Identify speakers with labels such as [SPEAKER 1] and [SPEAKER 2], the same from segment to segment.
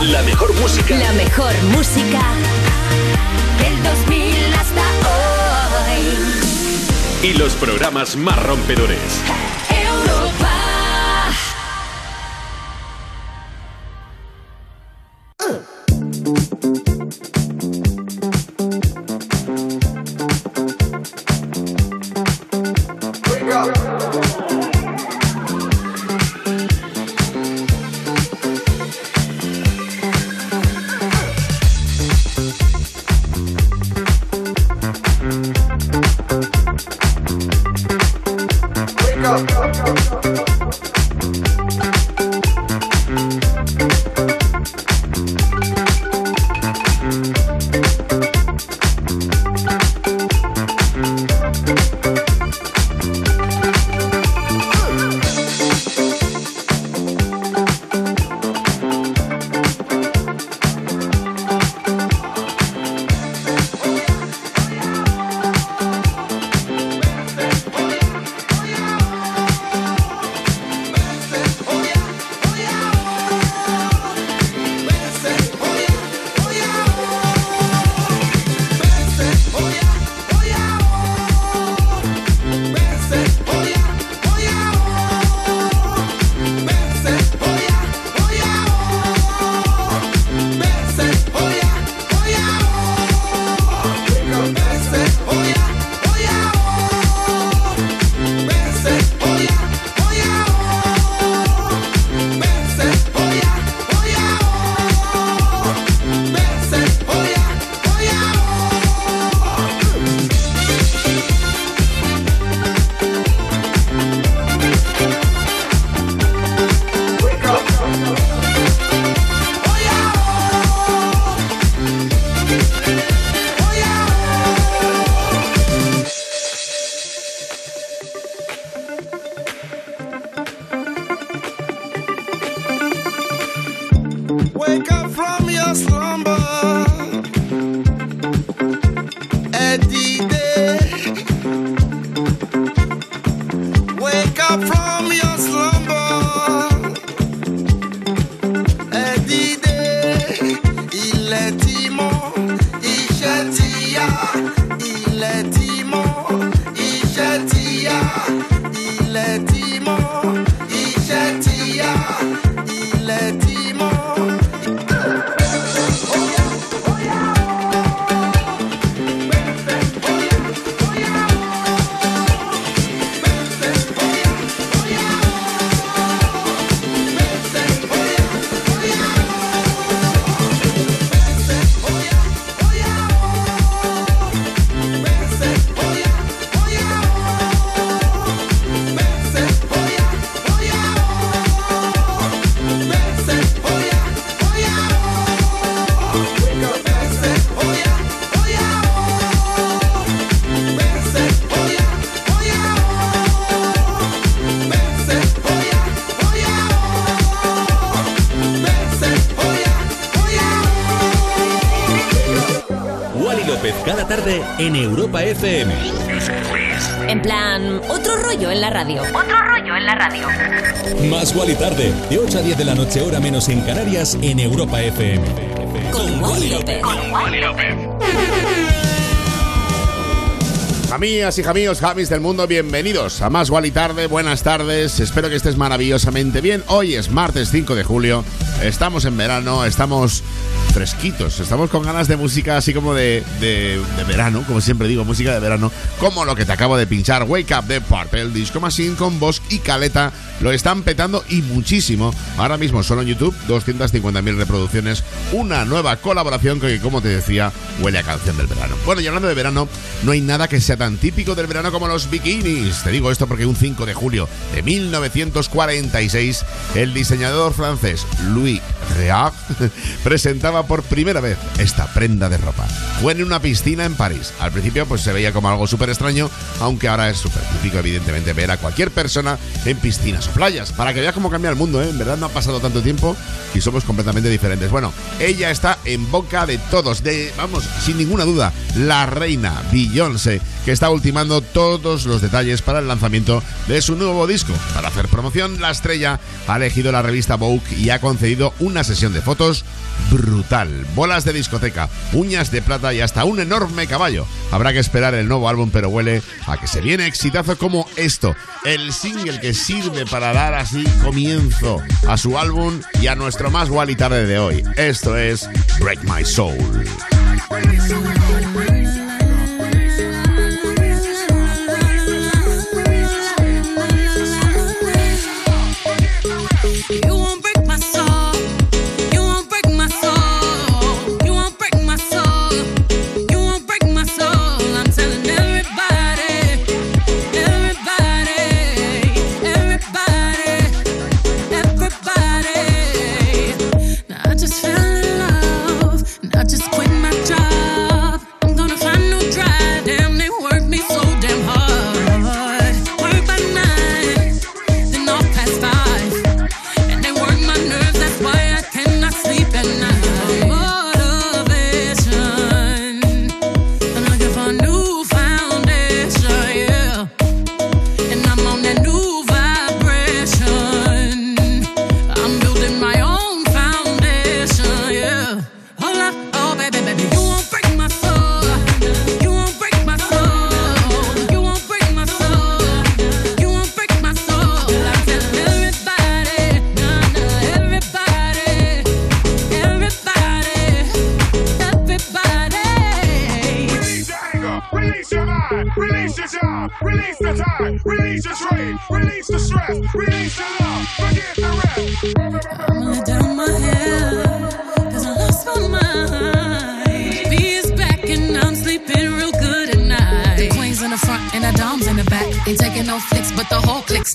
[SPEAKER 1] La mejor música.
[SPEAKER 2] La mejor música del 2000 hasta hoy.
[SPEAKER 1] Y los programas más rompedores. En Europa FM.
[SPEAKER 2] En plan, otro rollo en la radio. Otro rollo en la radio.
[SPEAKER 1] Más Wally tarde, de 8 a 10 de la noche, hora menos en Canarias, en Europa FM.
[SPEAKER 2] Con Wally López.
[SPEAKER 3] Amigas y amigos, Javis del mundo, bienvenidos a Más Wally Tarde. Buenas tardes, espero que estés maravillosamente bien. Hoy es martes 5 de julio, estamos en verano, estamos fresquitos, estamos con ganas de música así como de, de- verano, como siempre digo, música de verano, como lo que te acabo de pinchar, Wake Up de Partel Disco Machine con Bosch y Caleta, lo están petando y muchísimo. Ahora mismo solo en YouTube, 250.000 reproducciones, una nueva colaboración que, como te decía, huele a canción del verano. Bueno, y hablando de verano, no hay nada que sea tan típico del verano como los bikinis. Te digo esto porque un 5 de julio de 1946, el diseñador francés Louis Presentaba por primera vez esta prenda de ropa. Fue en una piscina en París. Al principio pues se veía como algo súper extraño, aunque ahora es súper típico evidentemente ver a cualquier persona en piscinas o playas. Para que veas cómo cambia el mundo, ¿eh? En verdad no ha pasado tanto tiempo y somos completamente diferentes. Bueno, ella está en boca de todos, de, vamos, sin ninguna duda, la reina Beyoncé,
[SPEAKER 4] que está ultimando todos los detalles para el lanzamiento de su nuevo disco. Para hacer promoción, la estrella ha elegido la revista Vogue y ha concedido una sesión de fotos brutal. Bolas de discoteca, uñas de plata y hasta un enorme caballo. Habrá que esperar el nuevo álbum, pero huele a que se viene exitazo como esto. El single que sirve para dar así comienzo a su álbum y a nuestro más y tarde de hoy. Esto es Break My Soul.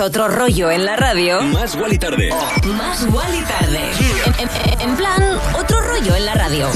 [SPEAKER 2] Otro rollo en la radio.
[SPEAKER 5] Más y Tarde.
[SPEAKER 2] Más y Tarde. En, en, plan, otro rollo en la radio.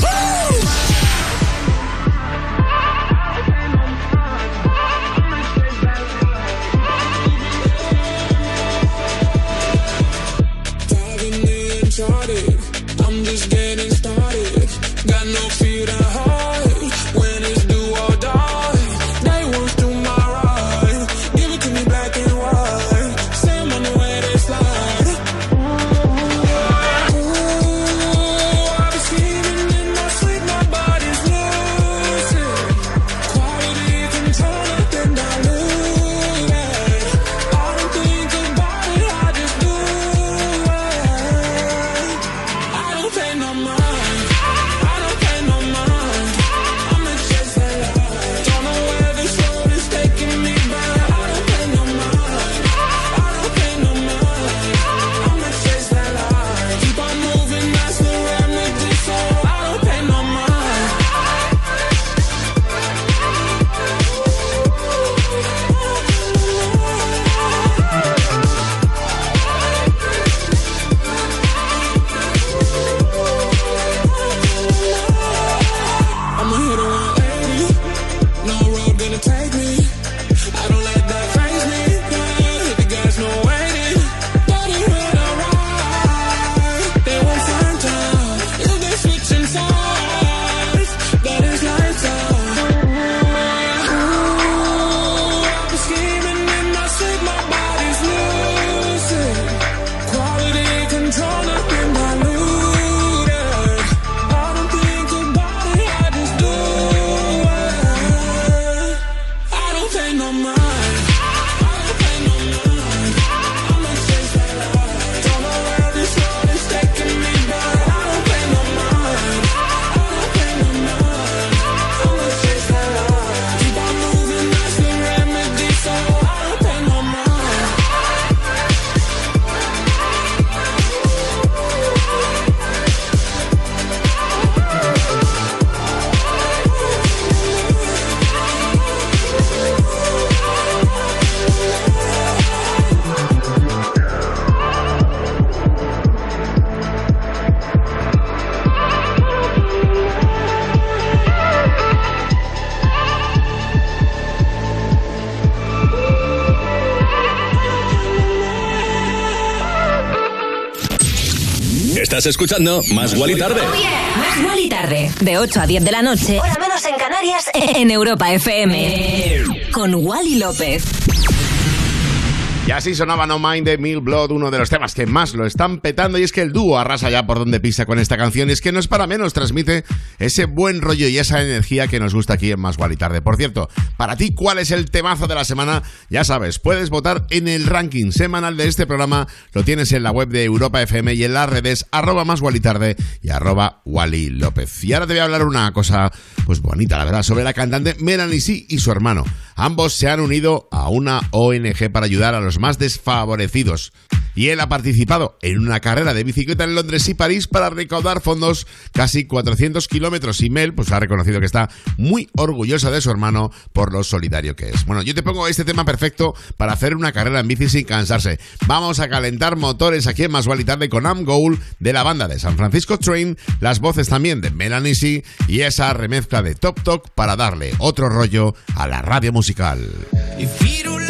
[SPEAKER 5] Estás escuchando Más Guali Tarde.
[SPEAKER 2] Oh, Más Guali Tarde. De 8 a 10 de la noche. Hora menos en Canarias. En Europa FM. Con Wally López.
[SPEAKER 3] Y así sonaba No Mind de Mil Blood, uno de los temas que más lo están petando. Y es que el dúo arrasa ya por donde pisa con esta canción. Y es que no es para menos, transmite ese buen rollo y esa energía que nos gusta aquí en Más y Tarde. Por cierto, para ti, ¿cuál es el temazo de la semana? Ya sabes, puedes votar en el ranking semanal de este programa. Lo tienes en la web de Europa FM y en las redes arroba más y tarde y arroba Wally López. Y ahora te voy a hablar una cosa, pues bonita, la verdad, sobre la cantante Melanie C y su hermano. Ambos se han unido a una ONG para ayudar a los más desfavorecidos. Y él ha participado en una carrera de bicicleta en Londres y París para recaudar fondos casi 400 kilómetros. Y Mel pues, ha reconocido que está muy orgullosa de su hermano por lo solidario que es. Bueno, yo te pongo este tema perfecto para hacer una carrera en bici sin cansarse. Vamos a calentar motores aquí en Más y Tarde con Am Goal de la banda de San Francisco Train, las voces también de Melanie C y esa remezcla de Top Talk para darle otro rollo a la radio musical.
[SPEAKER 6] Best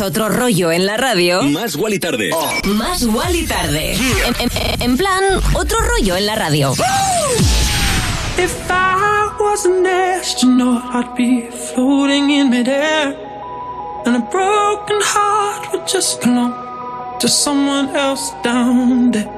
[SPEAKER 4] otro rollo en la radio,
[SPEAKER 5] más y Tarde.
[SPEAKER 4] Más y Tarde. En, plan, otro rollo en la radio.
[SPEAKER 7] If I was an astronaut, I'd be floating in midair. And a broken heart would just belong to someone else down there.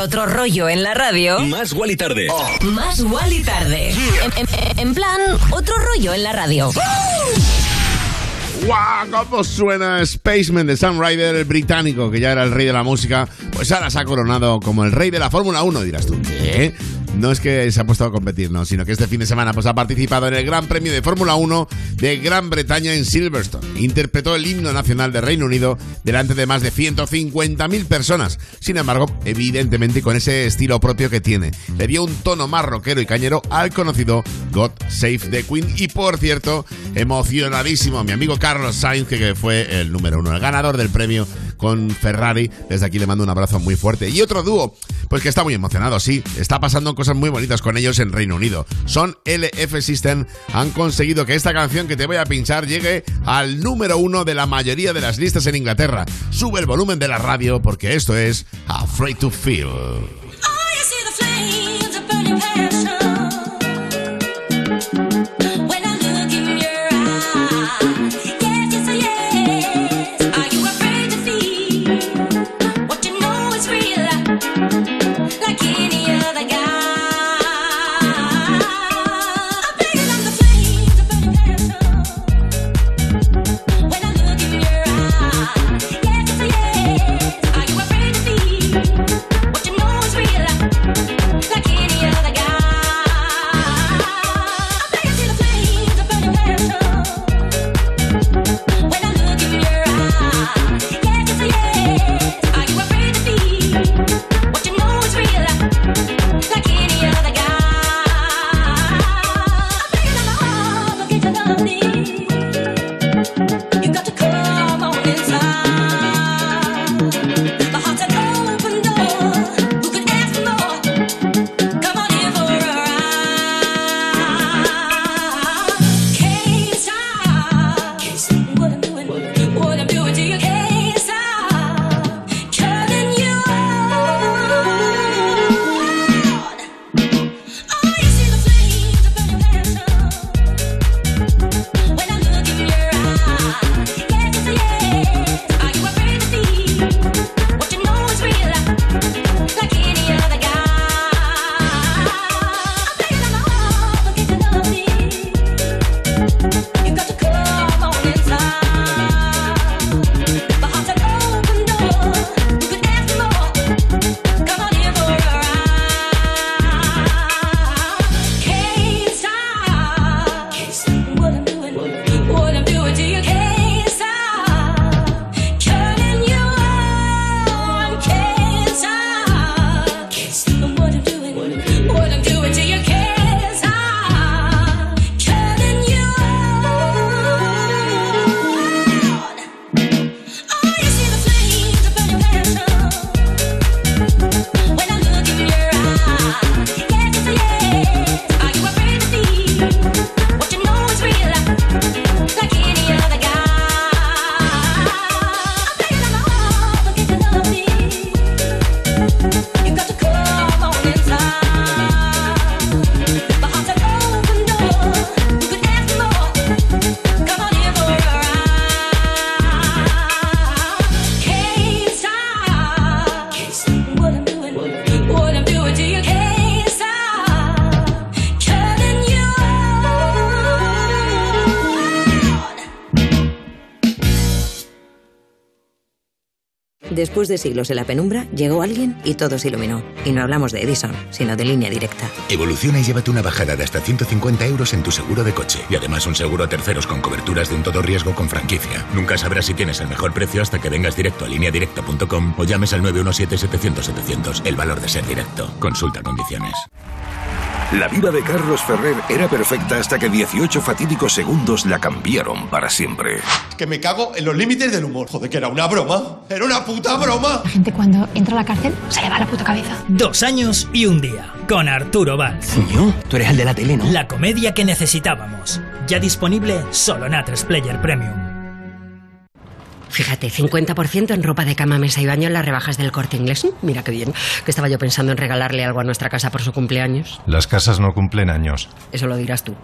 [SPEAKER 4] Otro rollo en la radio,
[SPEAKER 5] más y Tarde.
[SPEAKER 4] Más y Tarde. En, plan, otro rollo en la radio.
[SPEAKER 3] ¡Wow! ¿Cómo suena Spaceman de Sam Ryder, el británico, que ya era el rey de la música? Pues ahora se ha coronado como el rey de la Fórmula 1, dirás tú. ¿Qué? No es que se ha puesto a competir, no, sino que este fin de semana pues, ha participado en el Gran Premio de Fórmula 1 de Gran Bretaña en Silverstone. Interpretó el himno nacional de Reino Unido delante de más de 150.000 personas. Sin embargo, evidentemente con ese estilo propio que tiene. Le dio un tono más rockero y cañero al conocido God Save the Queen. Y por cierto, emocionadísimo mi amigo Carlos Sainz, que fue el número uno, el ganador del premio con Ferrari. Desde aquí le mando un abrazo muy fuerte. Y otro dúo, pues que está muy emocionado, sí. Está pasando cosas muy bonitas con ellos en Reino Unido. Son LF System. Han conseguido que esta canción que te voy a pinchar llegue al número uno de la mayoría de las listas en Inglaterra. Sube el volumen de la radio porque esto es Afraid to Feel.
[SPEAKER 8] De siglos en la penumbra, llegó alguien y todo se iluminó. Y no hablamos de Edison, sino de línea directa.
[SPEAKER 9] Evoluciona y llévate una bajada de hasta 150 euros en tu seguro de coche. Y además un seguro a terceros con coberturas de un todo riesgo con franquicia. Nunca sabrás si tienes el mejor precio hasta que vengas directo a lineadirecta.com o llames al 917-700-700. El valor de ser directo. Consulta condiciones.
[SPEAKER 10] La vida de Carlos Ferrer era perfecta hasta que 18 fatídicos segundos la cambiaron para siempre.
[SPEAKER 11] Que me cago en los límites del humor. Joder, que era una broma. Era una puta broma.
[SPEAKER 12] La gente cuando entra a la cárcel se le va la puta cabeza.
[SPEAKER 13] Dos años y un día. Con Arturo Valls.
[SPEAKER 14] Yo, tú eres el de la tele, ¿no?
[SPEAKER 13] La comedia que necesitábamos. Ya disponible solo en A3 Player Premium.
[SPEAKER 15] Fíjate, 50% en ropa de cama, mesa y baño en las rebajas del corte inglés. Mira qué bien, que estaba yo pensando en regalarle algo a nuestra casa por su cumpleaños.
[SPEAKER 16] Las casas no cumplen años.
[SPEAKER 15] Eso lo dirás tú.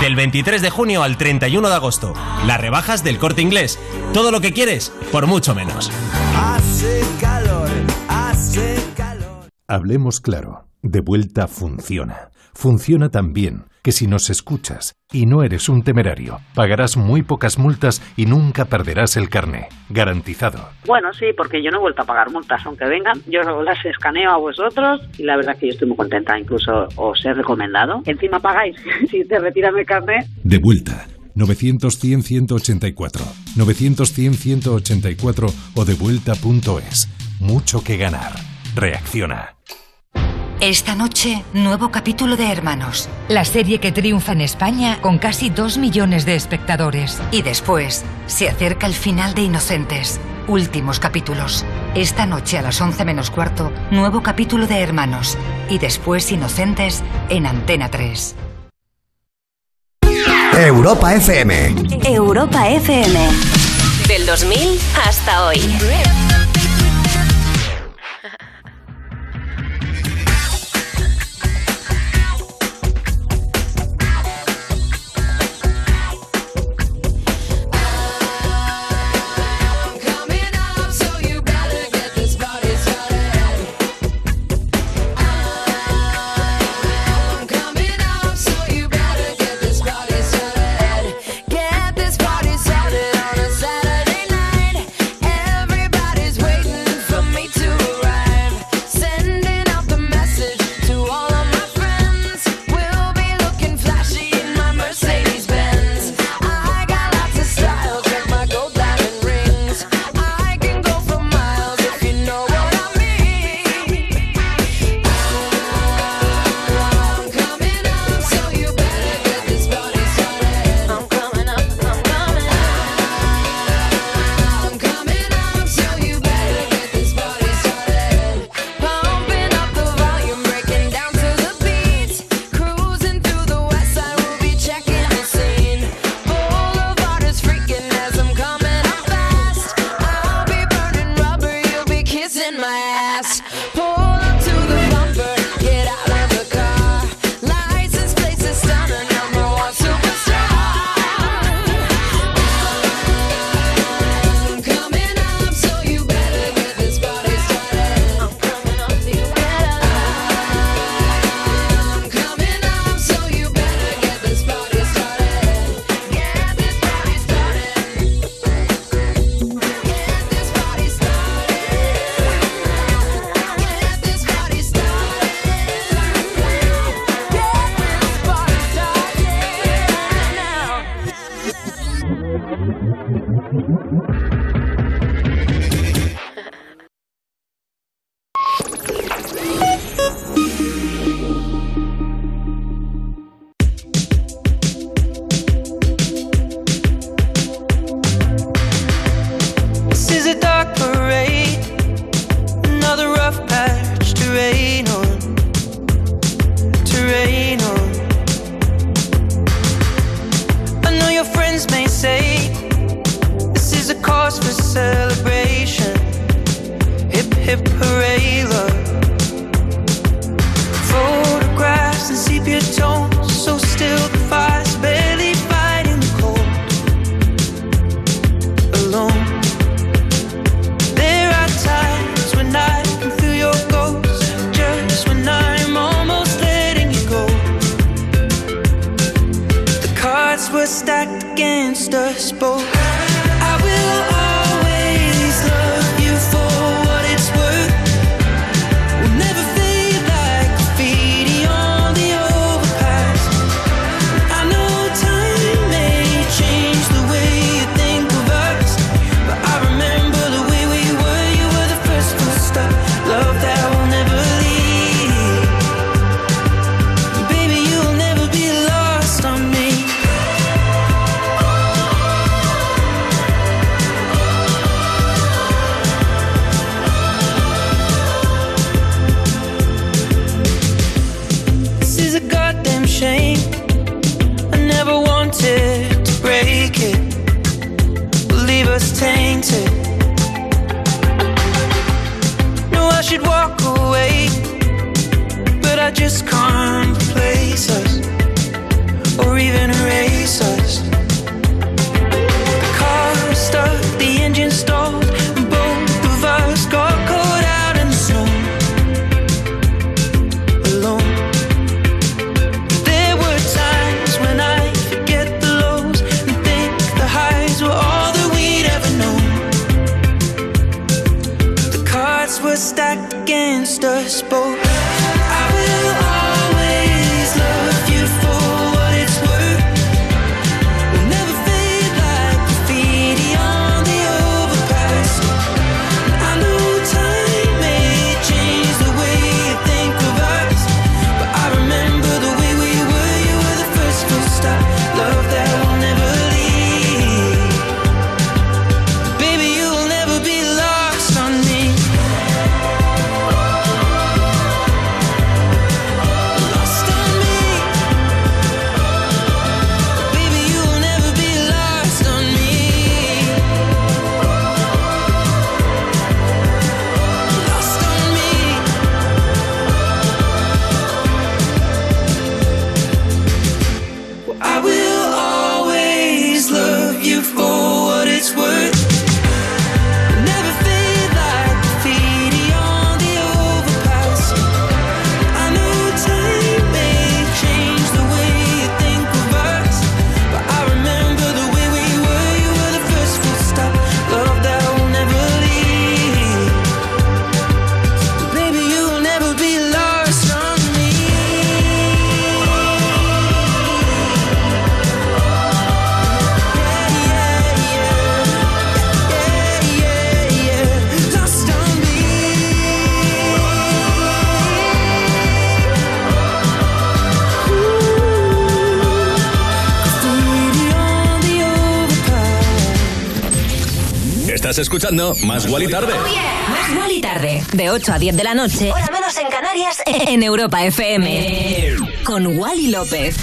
[SPEAKER 17] Del 23 de junio al 31 de agosto, las rebajas del corte inglés. Todo lo que quieres, por mucho menos.
[SPEAKER 6] Hace calor, hace calor.
[SPEAKER 18] Hablemos claro, de vuelta funciona. Funciona tan bien que si nos escuchas y no eres un temerario, pagarás muy pocas multas y nunca perderás el carné. Garantizado.
[SPEAKER 19] Bueno, sí, porque yo no he vuelto a pagar multas, aunque vengan, yo las escaneo a vosotros y la verdad que yo estoy muy contenta, incluso os he recomendado. Encima pagáis si te retiran el carné.
[SPEAKER 18] De vuelta. 900-100-184, 900-100-184 o devuelta.es. Mucho que ganar. Reacciona.
[SPEAKER 20] Esta noche, nuevo capítulo de Hermanos, la serie que triunfa en España con casi dos millones de espectadores. Y después, se acerca el final de Inocentes. Últimos capítulos. Esta noche a las 11 menos cuarto, nuevo capítulo de Hermanos. Y después Inocentes en Antena 3.
[SPEAKER 21] Europa FM.
[SPEAKER 4] Europa FM. Del 2000 hasta hoy.
[SPEAKER 5] Estás escuchando Más Guali Tarde.
[SPEAKER 4] Más Guali Tarde, de 8 a 10 de la noche, hora menos en Canarias, en Europa FM. Con Wally López.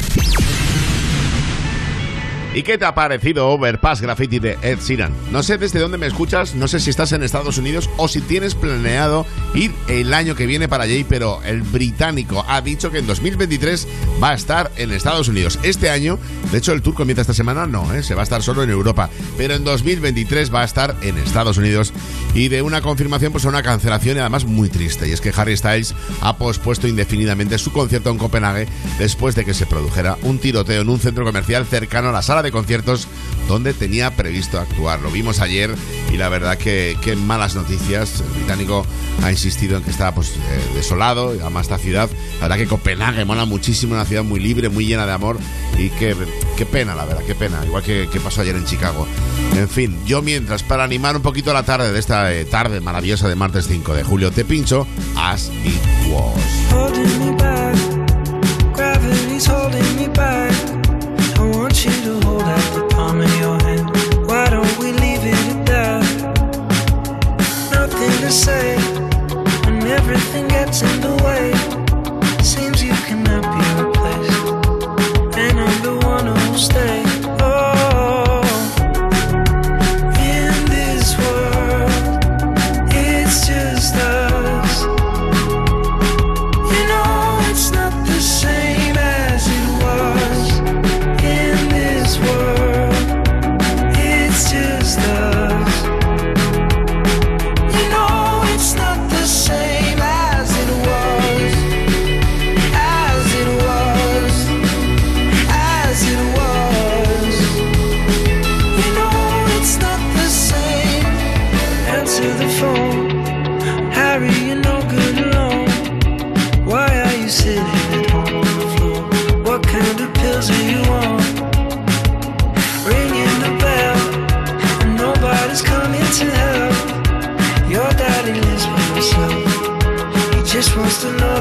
[SPEAKER 3] ¿Y qué te ha parecido Overpass Graffiti de Ed Sheeran? No sé desde dónde me escuchas, no sé si estás en Estados Unidos o si tienes planeado ir el año que viene para allí, pero el británico ha dicho que en 2023 va a estar en Estados Unidos. Este año, de hecho el tour comienza esta semana, no, ¿eh? se va a estar solo en Europa, pero en 2023 va a estar en Estados Unidos y de una confirmación pues a una cancelación y además muy triste, y es que Harry Styles ha pospuesto indefinidamente su concierto en Copenhague después de que se produjera un tiroteo en un centro comercial cercano a la sala de conciertos donde tenía previsto actuar. Lo vimos ayer y la verdad que, que malas noticias. El británico ha insistido en que está pues, eh, desolado ama esta ciudad. La verdad que Copenhague mola muchísimo, una ciudad muy libre, muy llena de amor y qué, qué pena, la verdad, qué pena. Igual que, que pasó ayer en Chicago. En fin, yo mientras, para animar un poquito la tarde de esta eh, tarde maravillosa de martes 5 de julio, te pincho As It Was.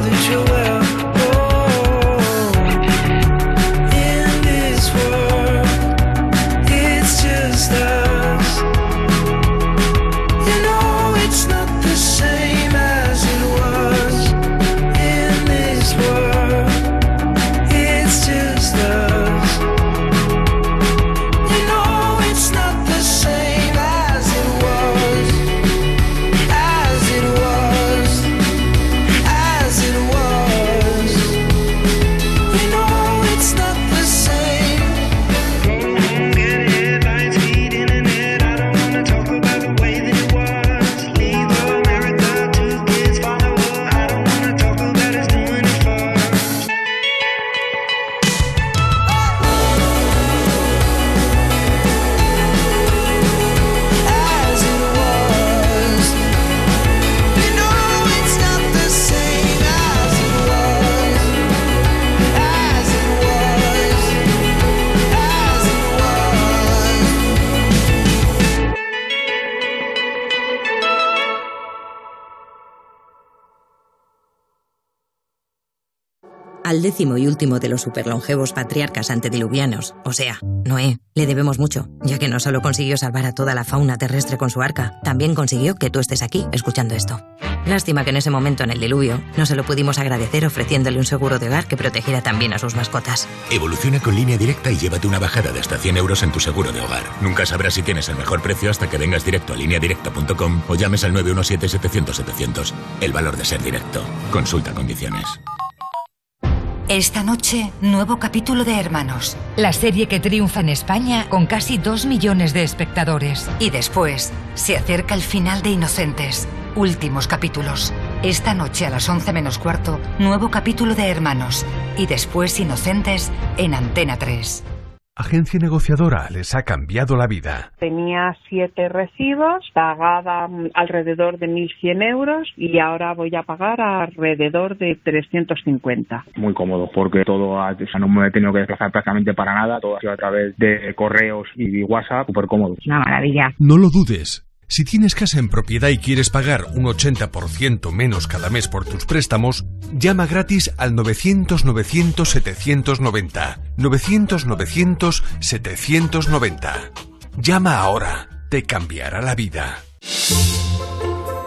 [SPEAKER 7] that
[SPEAKER 8] you're décimo y último de los superlongevos patriarcas antediluvianos, o sea, Noé, le debemos mucho, ya que no solo consiguió salvar a toda la fauna terrestre con su arca, también consiguió que tú estés aquí escuchando esto. Lástima que en ese momento en el diluvio no se lo pudimos agradecer ofreciéndole un seguro de hogar que protegiera también a sus mascotas.
[SPEAKER 9] Evoluciona con línea directa y llévate una bajada de hasta 100 euros en tu seguro de hogar. Nunca sabrás si tienes el mejor precio hasta que vengas directo a lineadirecta.com o llames al 917-700-700. El valor de ser directo. Consulta condiciones.
[SPEAKER 20] Esta noche, nuevo capítulo de Hermanos, la serie que triunfa en España con casi 2 millones de espectadores. Y después, se acerca el final de Inocentes, últimos capítulos. Esta noche a las 11 menos cuarto, nuevo capítulo de Hermanos. Y después Inocentes en Antena 3.
[SPEAKER 18] Agencia negociadora les ha cambiado la vida.
[SPEAKER 14] Tenía siete recibos, pagaba alrededor de 1.100 euros y ahora voy a pagar alrededor de 350.
[SPEAKER 21] Muy cómodo porque todo, ha, o sea, no me he tenido que desplazar prácticamente para nada, todo ha sido a través de correos y WhatsApp, súper cómodo.
[SPEAKER 14] Una maravilla.
[SPEAKER 22] No lo dudes. Si tienes casa en propiedad y quieres pagar un 80% menos cada mes por tus préstamos, llama gratis al 900-900-790. 900-900-790. Llama ahora, te cambiará la vida.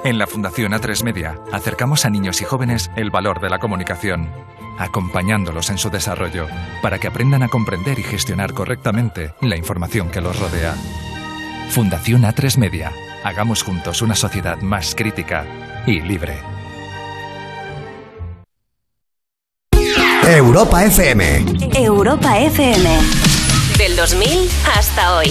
[SPEAKER 23] En la Fundación A3 Media acercamos a niños y jóvenes el valor de la comunicación, acompañándolos en su desarrollo para que aprendan a comprender y gestionar correctamente la información que los rodea. Fundación A3 Media. Hagamos juntos una sociedad más crítica y libre.
[SPEAKER 24] Europa FM.
[SPEAKER 4] Europa FM. Del 2000 hasta hoy.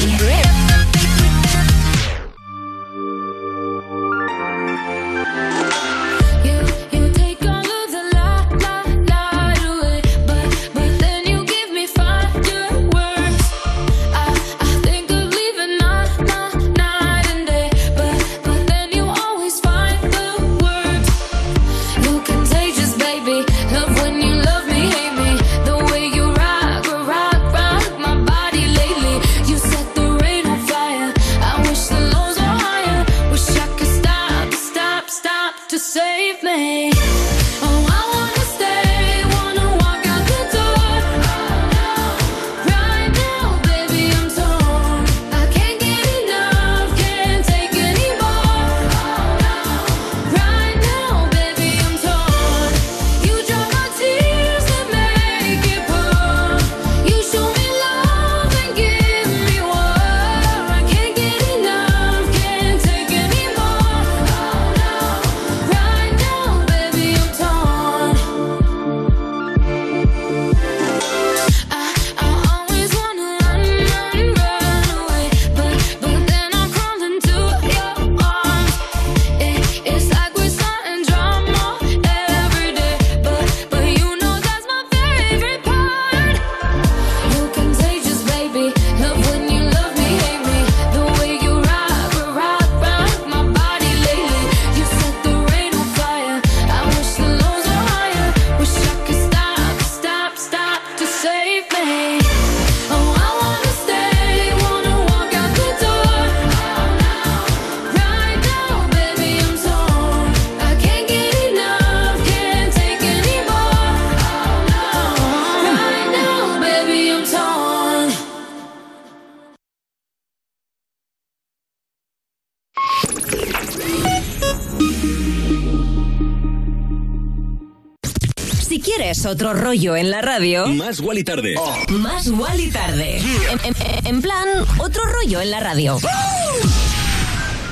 [SPEAKER 4] Otro rollo en la radio,
[SPEAKER 5] Más Wally Tarde.
[SPEAKER 4] más Wally tarde. En, en- en plan, otro rollo en la radio.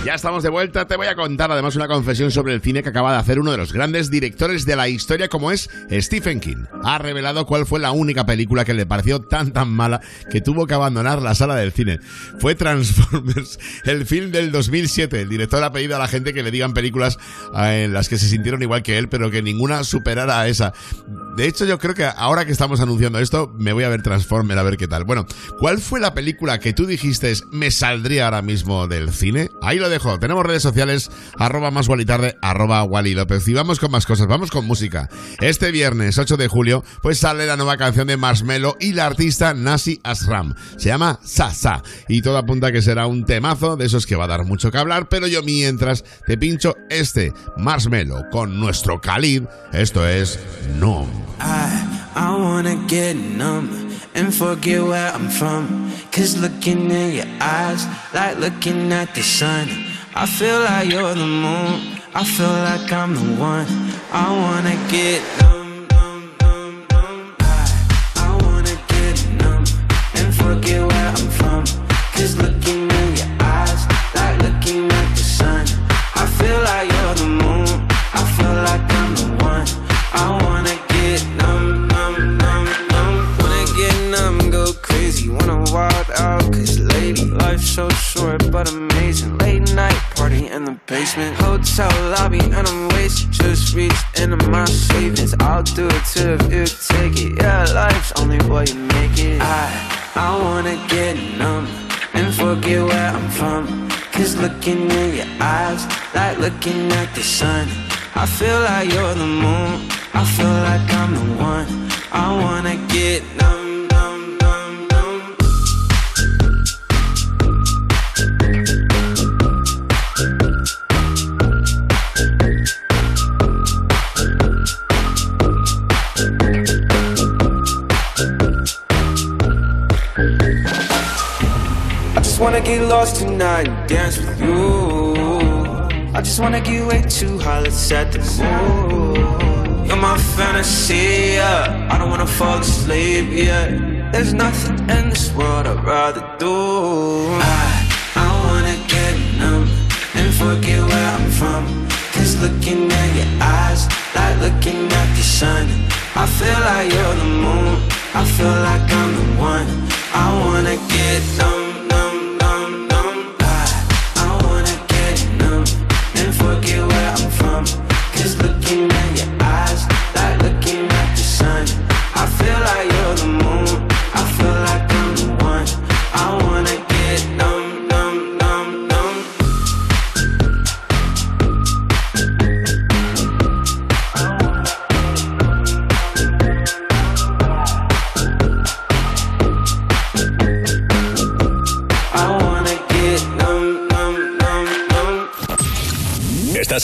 [SPEAKER 3] Ya estamos de vuelta. Te voy a contar además una confesión sobre el cine que acaba de hacer uno de los grandes directores de la historia, como es Stephen King. Ha revelado cuál fue la única película que le pareció tan tan mala que tuvo que abandonar la sala del cine. Fue Transformers, el film del 2007. El director ha pedido a la gente que le digan películas eh, en las que se sintieron igual que él, pero que ninguna superara a esa. De hecho, yo creo que ahora que estamos anunciando esto, me voy a ver Transformer a ver qué tal. Bueno, ¿cuál fue la película que tú dijiste me saldría ahora mismo del cine? Ahí lo dejo. Tenemos redes sociales, arroba más tarde, arroba Wally López. Y vamos con más cosas, vamos con música. Este viernes 8 de julio, pues sale la nueva canción de Marshmello y la artista Nasi Asram. Se llama Sasa. Y todo apunta que será un temazo de esos que va a dar mucho que hablar, pero yo mientras te pincho este Marshmello con nuestro Khalid. Esto es No.
[SPEAKER 6] I, I wanna get numb and forget where I'm from. Cause looking in your eyes, like looking at the sun. I feel like you're the moon, I feel like I'm the one. I wanna get numb, numb, numb, numb. I, I wanna get numb and forget where I'm from. Cause looking in your eyes, like looking at the sun. I feel like you're the moon, I feel like I'm the one. I wanna out. Cause lady, life's so short but amazing. Late night party in the basement, hotel lobby, and I'm wasted. Just reached into my savings. I'll do it too if you take it. Yeah, life's only what you make it. I, I wanna get numb and forget where I'm from. Cause looking in your eyes, like looking at the sun. I feel like you're the moon, I feel like I'm the one. I wanna get numb, tonight and dance with you. I just wanna get way too high, let's set the mood. You're my fantasy, yeah. I don't wanna fall asleep, yeah. There's nothing in this world I'd rather do. I, I wanna get numb and forget where I'm from. Cause looking at your eyes, like looking at the sun. I feel like you're the moon, I feel like I'm the one. I wanna get numb,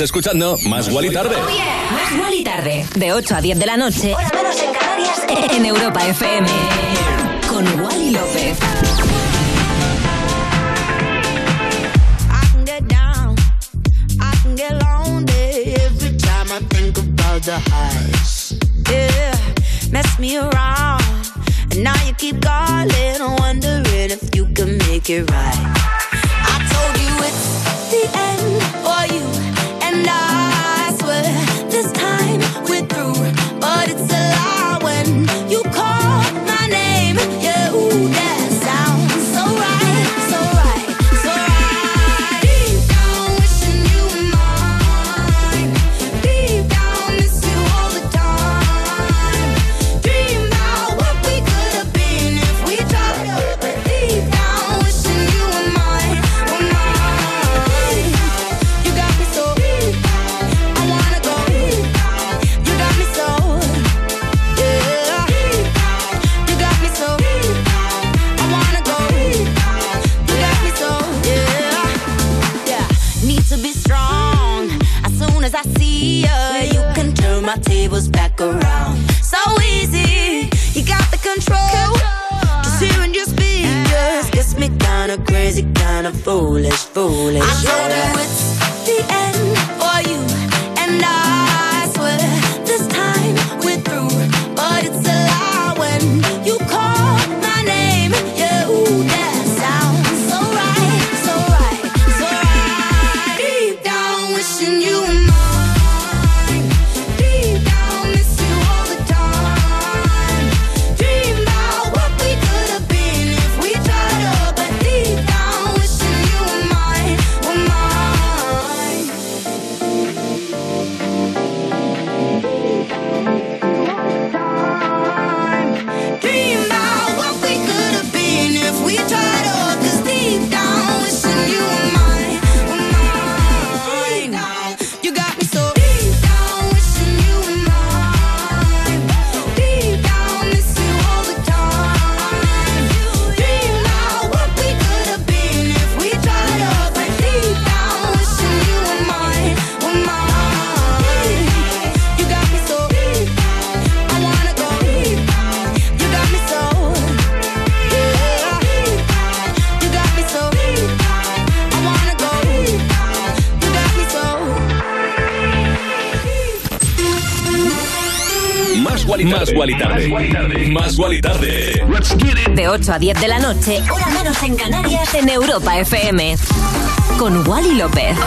[SPEAKER 5] Estás escuchando Más Guali Tarde.
[SPEAKER 4] Más Guali Tarde, de 8 a 10 de la noche, hora menos en Canarias, en Europa FM. Con Wally López.
[SPEAKER 25] I can get down, I can get lonely every time I think about the highs. Yeah, mess me around, and now you keep calling, wondering if you can make it right.
[SPEAKER 5] Más Guali Tarde. Más Guali Tarde.
[SPEAKER 4] De 8 a 10 de la noche, hora menos en Canarias, en Europa FM. Con Wally López.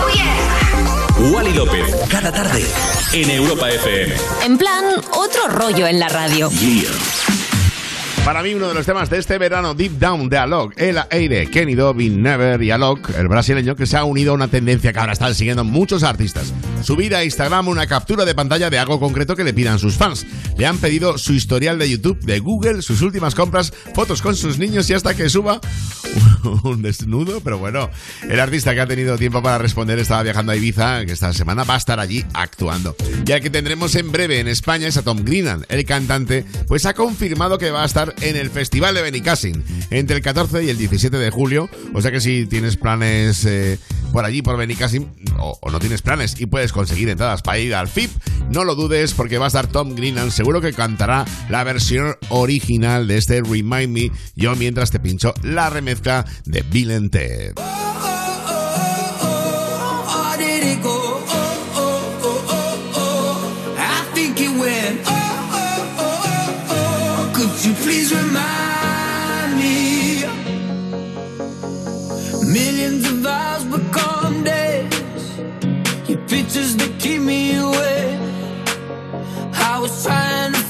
[SPEAKER 5] Wally López, cada tarde, en Europa FM.
[SPEAKER 4] En plan, otro rollo en la radio.
[SPEAKER 3] Para mí, uno de los temas de este verano, Deep Down de Alok, El Aire, Kenny Dobbin, Never y Alok, el brasileño que se ha unido a una tendencia que ahora están siguiendo muchos artistas. Subir a Instagram una captura de pantalla de algo concreto que le pidan sus fans. Le han pedido su historial de YouTube, de Google, sus últimas compras, fotos con sus niños y hasta que suba un desnudo. Pero bueno, el artista que ha tenido tiempo para responder estaba viajando a Ibiza, que esta semana va a estar allí actuando. Ya que tendremos en breve en España es a Tom Greenan, el cantante, pues ha confirmado que va a estar en el Festival de Benicassin entre el 14 y el 17 de julio. O sea que si tienes planes eh, por allí, por Benicassin, o, no tienes planes y puedes conseguir entradas para ir al FIP, no lo dudes porque va a estar Tom Greenan. Seguro que cantará la versión original de este Remind Me. Yo mientras te pincho la remezcla de Bill Ted.
[SPEAKER 7] Pictures that keep me away. I was trying to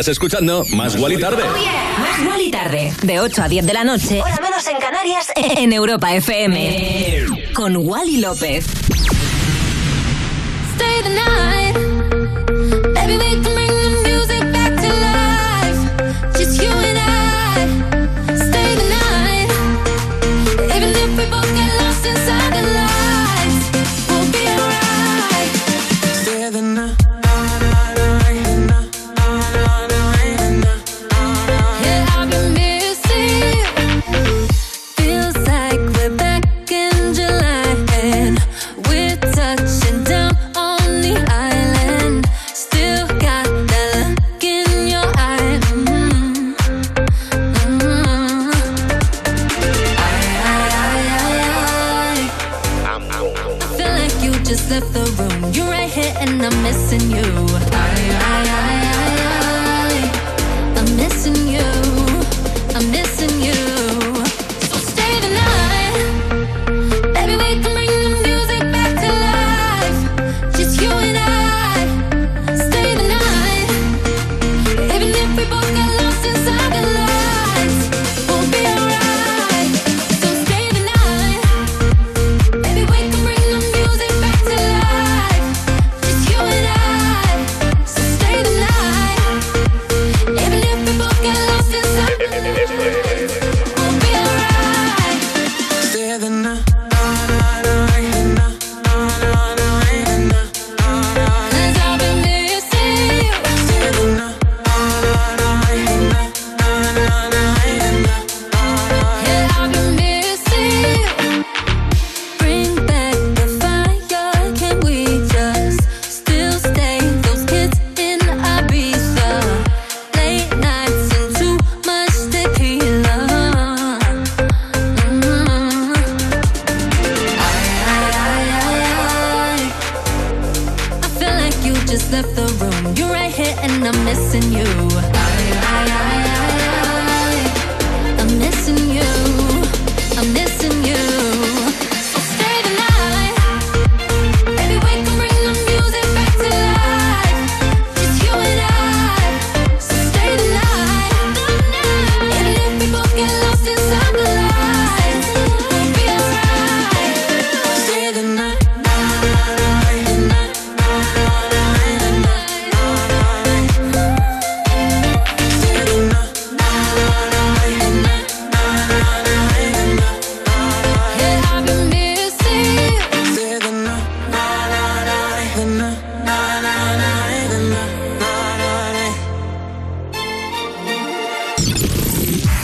[SPEAKER 5] Estás escuchando Más Guali Tarde.
[SPEAKER 4] Más Wally Tarde. De 8 a 10 de la noche, hora menos en Canarias, en Europa FM. Con Wally López.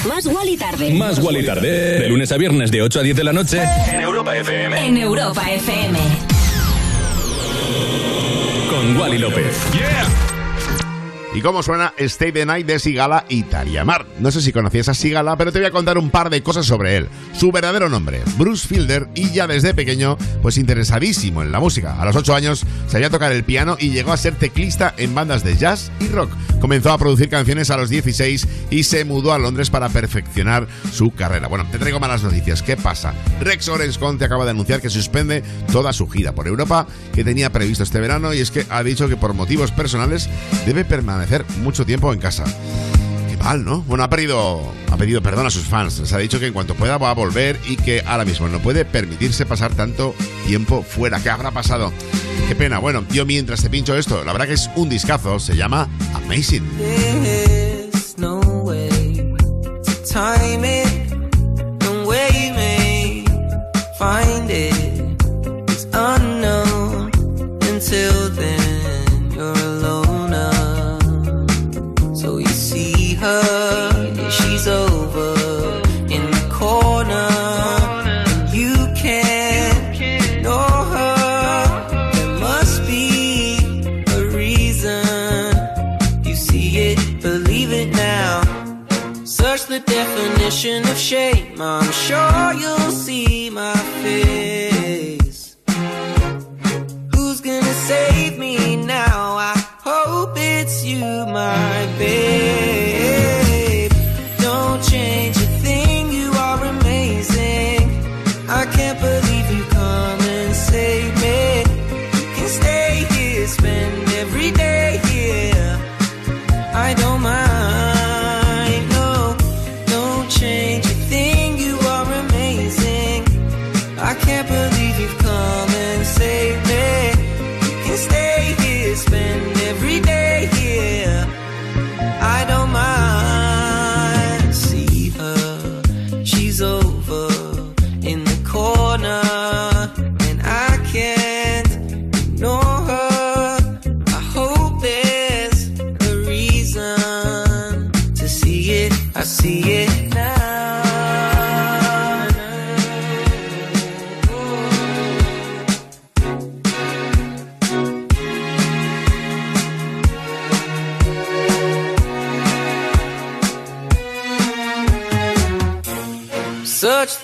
[SPEAKER 4] Más Wally tarde.
[SPEAKER 5] Más Wally tarde. De lunes a viernes de 8 a 10 de la noche en Europa FM.
[SPEAKER 4] En Europa FM.
[SPEAKER 5] Con Wally López.
[SPEAKER 3] ¿Y cómo suena Stay the Night de Sigala y Tariamar? No sé si conocías a Sigala, pero te voy a contar un par de cosas sobre él. Su verdadero nombre, Bruce Fielder, y ya desde pequeño, pues interesadísimo en la música. A los 8 años sabía tocar el piano y llegó a ser teclista en bandas de jazz y rock. Comenzó a producir canciones a los 16 y se mudó a Londres para perfeccionar su carrera. Bueno, te traigo malas noticias. ¿Qué pasa? Rex Orange Conte acaba de anunciar que suspende toda su gira por Europa que tenía previsto este verano y es que ha dicho que por motivos personales debe permanecer mucho tiempo en casa. Qué mal, ¿no? Bueno, ha pedido, ha pedido perdón a sus fans. Les ha dicho que en cuanto pueda va a volver y que ahora mismo no puede permitirse pasar tanto tiempo fuera. ¿Qué habrá pasado? Qué pena. Bueno, yo mientras te pincho esto, la verdad que es un discazo. Se llama Amazing.
[SPEAKER 6] Definition of shame. I'm sure you'll see my face. Who's gonna save me now? I hope it's you, my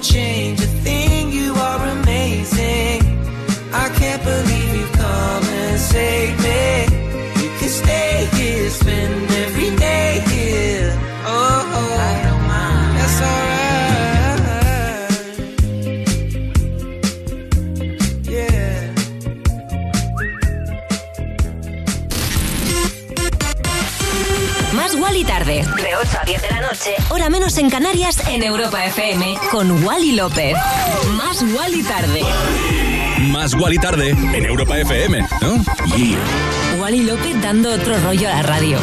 [SPEAKER 6] Change a thing, you are amazing. I can't believe you come and save me.
[SPEAKER 4] Tarde. De 8 a 10 de la noche. Hora menos en Canarias en Europa FM. Con Wally López. Más Wally tarde.
[SPEAKER 5] Más Wally tarde en Europa FM, ¿no? Yeah.
[SPEAKER 4] Wally López dando otro rollo a la radio.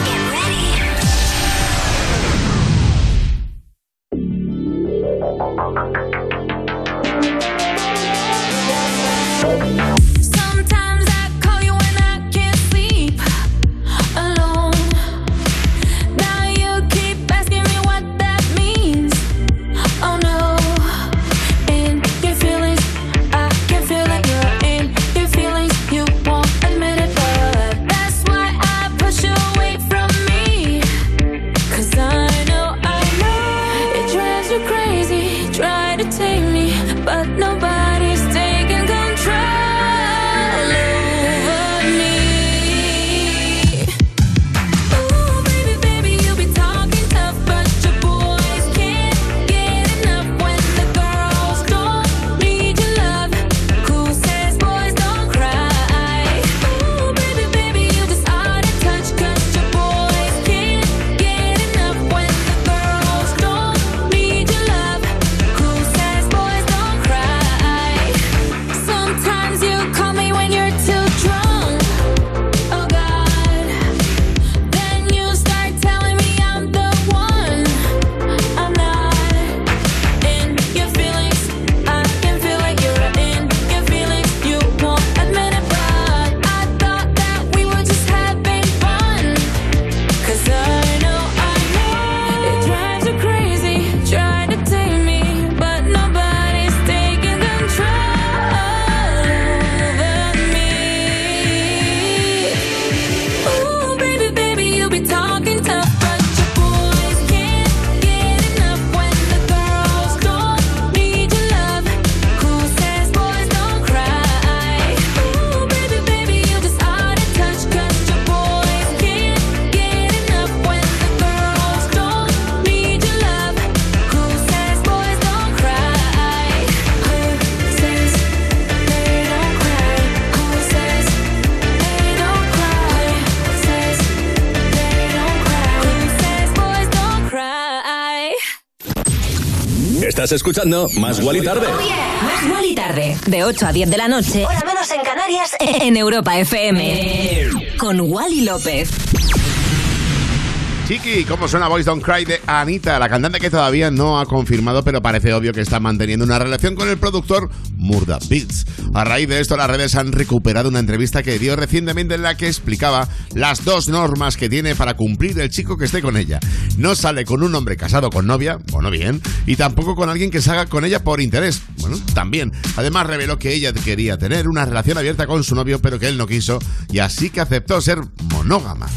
[SPEAKER 5] Estás escuchando Más Wally tarde.
[SPEAKER 4] Más Wally tarde. De 8 a 10 de la noche. Hora menos en Canarias. En Europa FM. Con Wally López.
[SPEAKER 3] Chiqui, ¿cómo suena Boys Don't Cry de Anita, la cantante que todavía no ha confirmado, pero parece obvio que está manteniendo una relación con el productor Murda Beats. A raíz de esto, las redes han recuperado una entrevista que dio recientemente en la que explicaba las dos normas que tiene para cumplir el chico que esté con ella. No sale con un hombre casado con novia, bueno, bien, y tampoco con alguien que salga con ella por interés, bueno, también. Además, reveló que ella quería tener una relación abierta con su novio, pero que él no quiso, y así que aceptó ser monógama.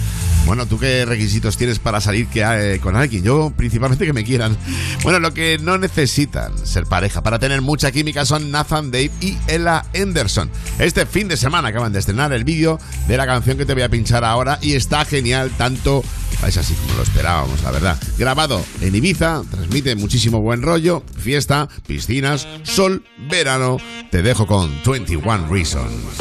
[SPEAKER 3] Bueno, ¿tú qué requisitos tienes para salir eh, con alguien? Yo, principalmente, que me quieran. Bueno, lo que no necesitan ser pareja para tener mucha química son Nathan Dave y Ella Anderson. Este fin de semana acaban de estrenar el vídeo de la canción que te voy a pinchar ahora y está genial, tanto es así como lo esperábamos, la verdad. Grabado en Ibiza, transmite muchísimo buen rollo, fiesta, piscinas, sol, verano. Te dejo con 21 Reasons.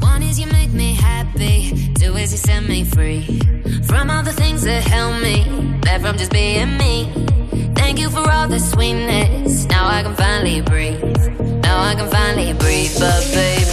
[SPEAKER 2] One is you make me happy, two is you set me free from all the things that held me back from just being me. Thank you for all the sweetness. Now I can finally breathe. Now I can finally breathe. But baby,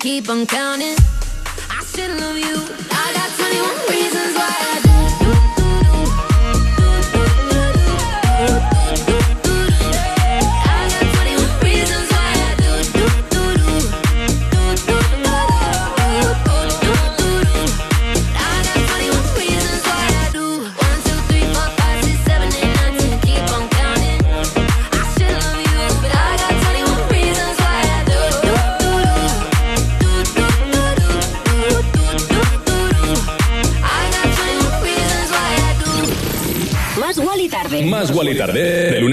[SPEAKER 2] Keep on
[SPEAKER 4] counting.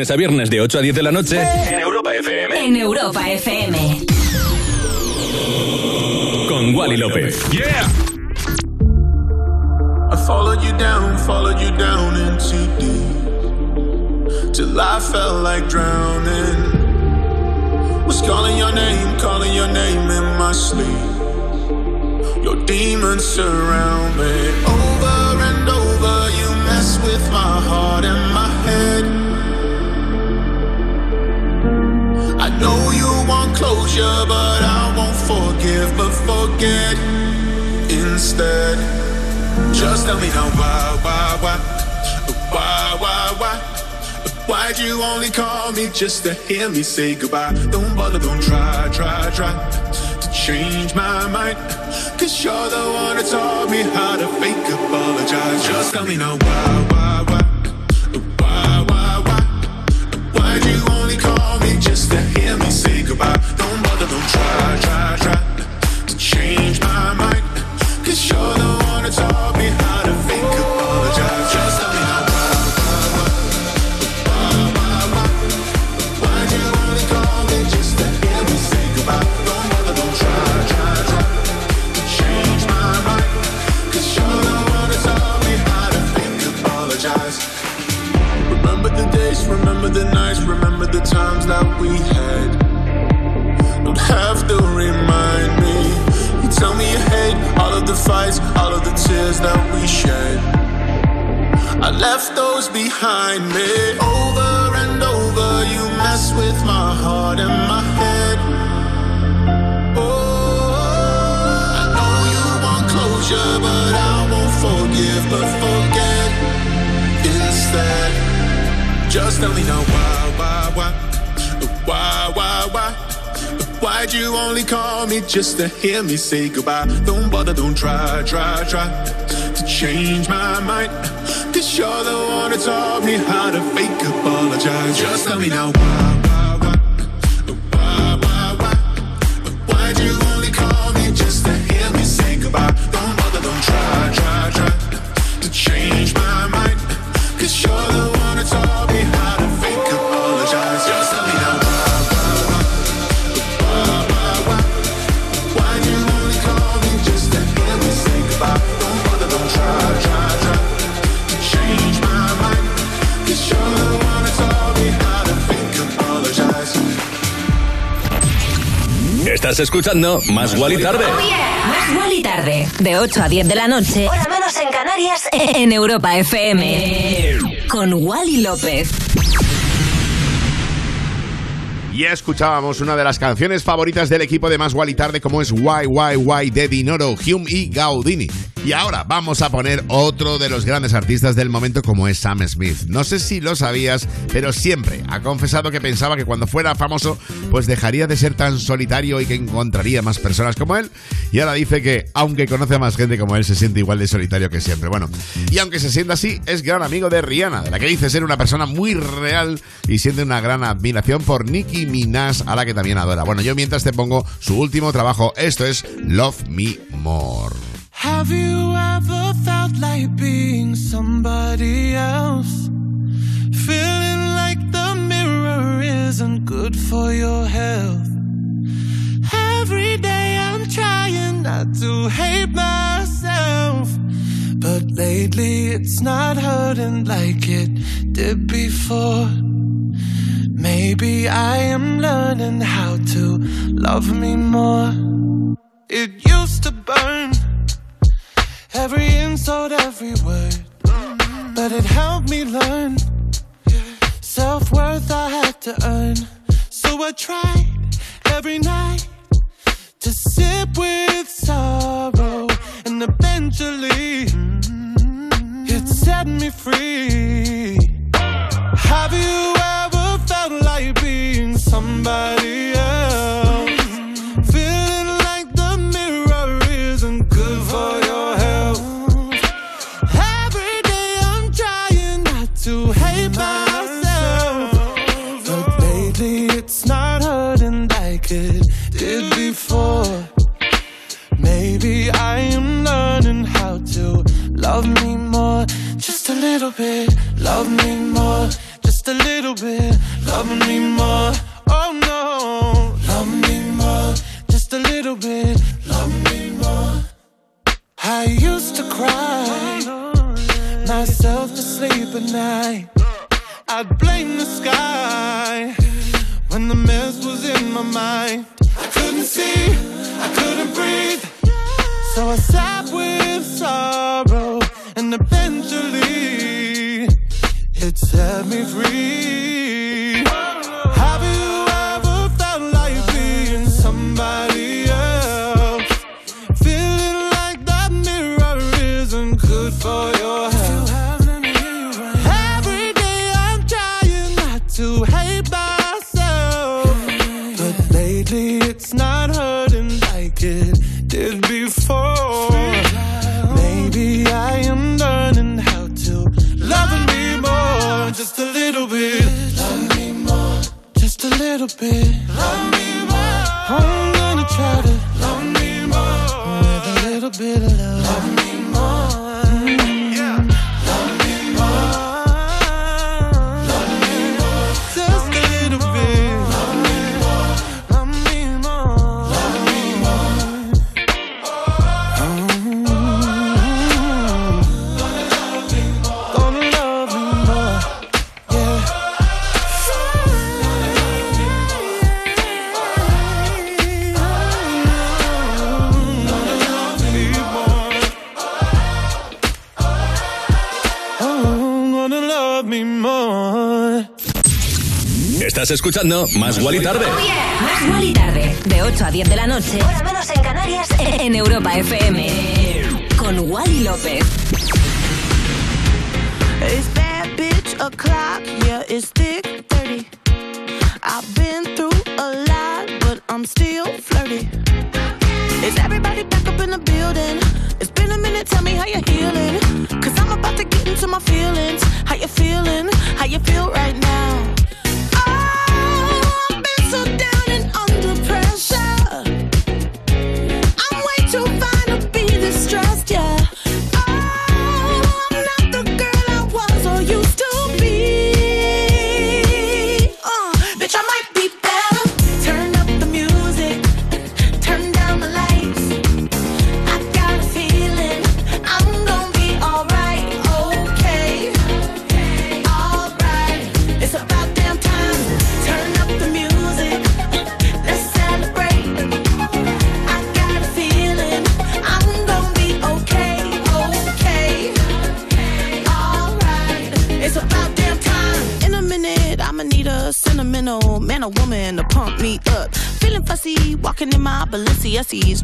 [SPEAKER 5] Lunes a viernes de 8 a 10 de la noche. En Europa FM.
[SPEAKER 2] En Europa FM.
[SPEAKER 5] Con Wally López.
[SPEAKER 26] Yeah. I followed you down, followed you down into deep. Till I felt like drowning. Was calling your name, calling your name in my sleep. Your demons surround me. Over and over, you mess with my heart and my closure, but I won't forgive, but forget instead. Just tell me now why, why, why, why, why, why? Why'd you only call me just to hear me say goodbye? Don't bother, don't try, try, try to change my mind. Cause you're the one that taught me how to fake apologize. Just tell me now why, why, why? Why, why, why? Why'd you only call me just to hear remember the nights, remember the times that we had. Don't have to remind me. You tell me you hate all of the fights, all of the tears that we shed. I left those behind me. Over and over, you mess with my heart and my head. Oh, I know you want closure, but I won't forgive, but forget Just tell me now why, why, why, why, why, why? Why'd you only call me just to hear me say goodbye? Don't bother, don't try, try, try to change my mind. Cause you're the one that taught me how to fake apologize. Just tell me now why?
[SPEAKER 5] Estás escuchando Más Wally tarde.
[SPEAKER 2] Más Wally tarde. De 8 a 10 de la noche. Hora menos en Canarias. En Europa FM. Con Wally López.
[SPEAKER 3] Ya escuchábamos una de las canciones favoritas del equipo de Más Wally Tarde como es Why Why Why de Dinoro, Hume y Gaudini. Y ahora vamos a poner otro de los grandes artistas del momento como es Sam Smith. No sé si lo sabías, pero siempre ha confesado que pensaba que cuando fuera famoso pues dejaría de ser tan solitario y que encontraría más personas como él. Y ahora dice que aunque conoce a más gente como él se siente igual de solitario que siempre. Bueno, y aunque se sienta así, es gran amigo de Rihanna, de la que dice ser una persona muy real y siente una gran admiración por Nicki Minaj, a la que también adora. Bueno, yo mientras te pongo su último trabajo, esto es Love Me More.
[SPEAKER 7] Have you ever felt like being somebody else? Feeling like the mirror isn't good for your health. Every day I'm trying not to hate myself. But lately it's not hurting like it did before. Maybe I am learning how to love me more. It used to burn every insult, every word, but it helped me learn self worth I had to earn. So I tried every night to sip with sorrow, and eventually it set me free. Have you ever felt like being somebody else? Little bit, love me more. Just a little bit, love me more. Oh no, love me more. Just a little bit, love me more. I used to cry myself to sleep at night. I'd blame the sky when the mess was in my mind. I couldn't see, I couldn't breathe. So I sat with sorrow, and eventually it set me free. A
[SPEAKER 5] Estás escuchando Más Guali Tarde.
[SPEAKER 4] Más tarde. De 8 a 10 de la noche. Hora menos en Canarias. En Europa FM. Con Wally López.
[SPEAKER 25] It's bad bitch o'clock, yeah, it's thick 30. I've been through a lot, but I'm still flirty. Is everybody back up in the building? It's been a minute, tell me how you're healing. Cause I'm about to get into my feelings. How you feeling? How you feel right now?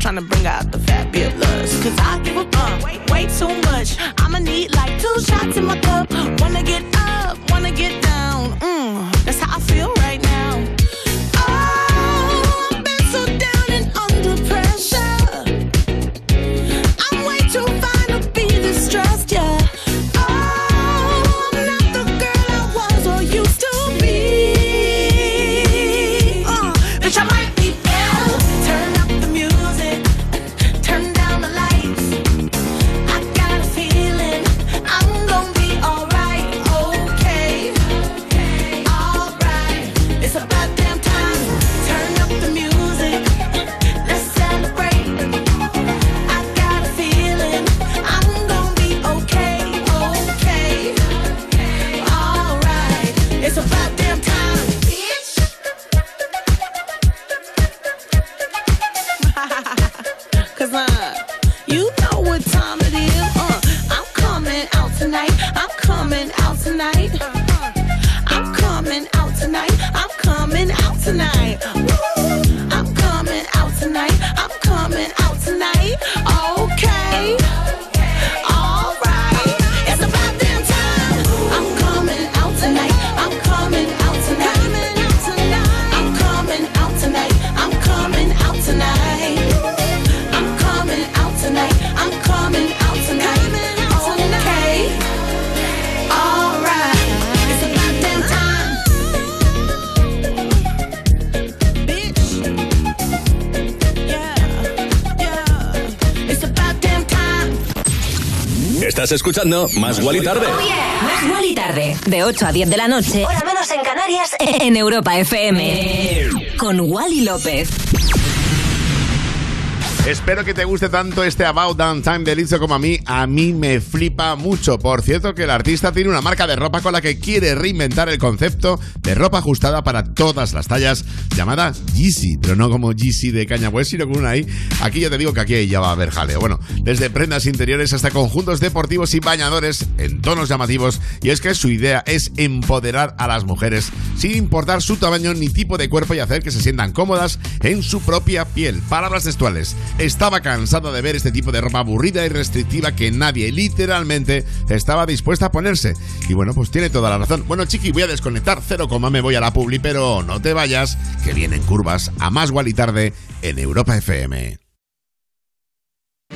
[SPEAKER 25] Trying to bring out
[SPEAKER 5] escuchando Más Gual y Tarde.
[SPEAKER 4] Más Gual y Tarde. De 8 a 10 de la noche. Hora menos en Canarias. En Europa FM. Con Wally López.
[SPEAKER 3] Espero que te guste tanto este About Damn Time de Lizzo como a mí. A mí me flipa mucho. Por cierto, que el artista tiene una marca de ropa con la que quiere reinventar el concepto ropa ajustada para todas las tallas, llamada Yeezy, pero no como Yeezy de Caña West, sino con una ahí. Aquí ya te digo que aquí ya va a haber jaleo. Bueno, desde prendas interiores hasta conjuntos deportivos y bañadores en tonos llamativos, y es que su idea es empoderar a las mujeres sin importar su tamaño ni tipo de cuerpo y hacer que se sientan cómodas en su propia piel. Palabras textuales. Estaba cansada de ver este tipo de ropa aburrida y restrictiva que nadie literalmente estaba dispuesta a ponerse. Y bueno, pues tiene toda la razón. Bueno, Chiqui, voy a desconectar 0, me voy a la publi, pero no te vayas, que vienen curvas a más y tarde en Europa FM.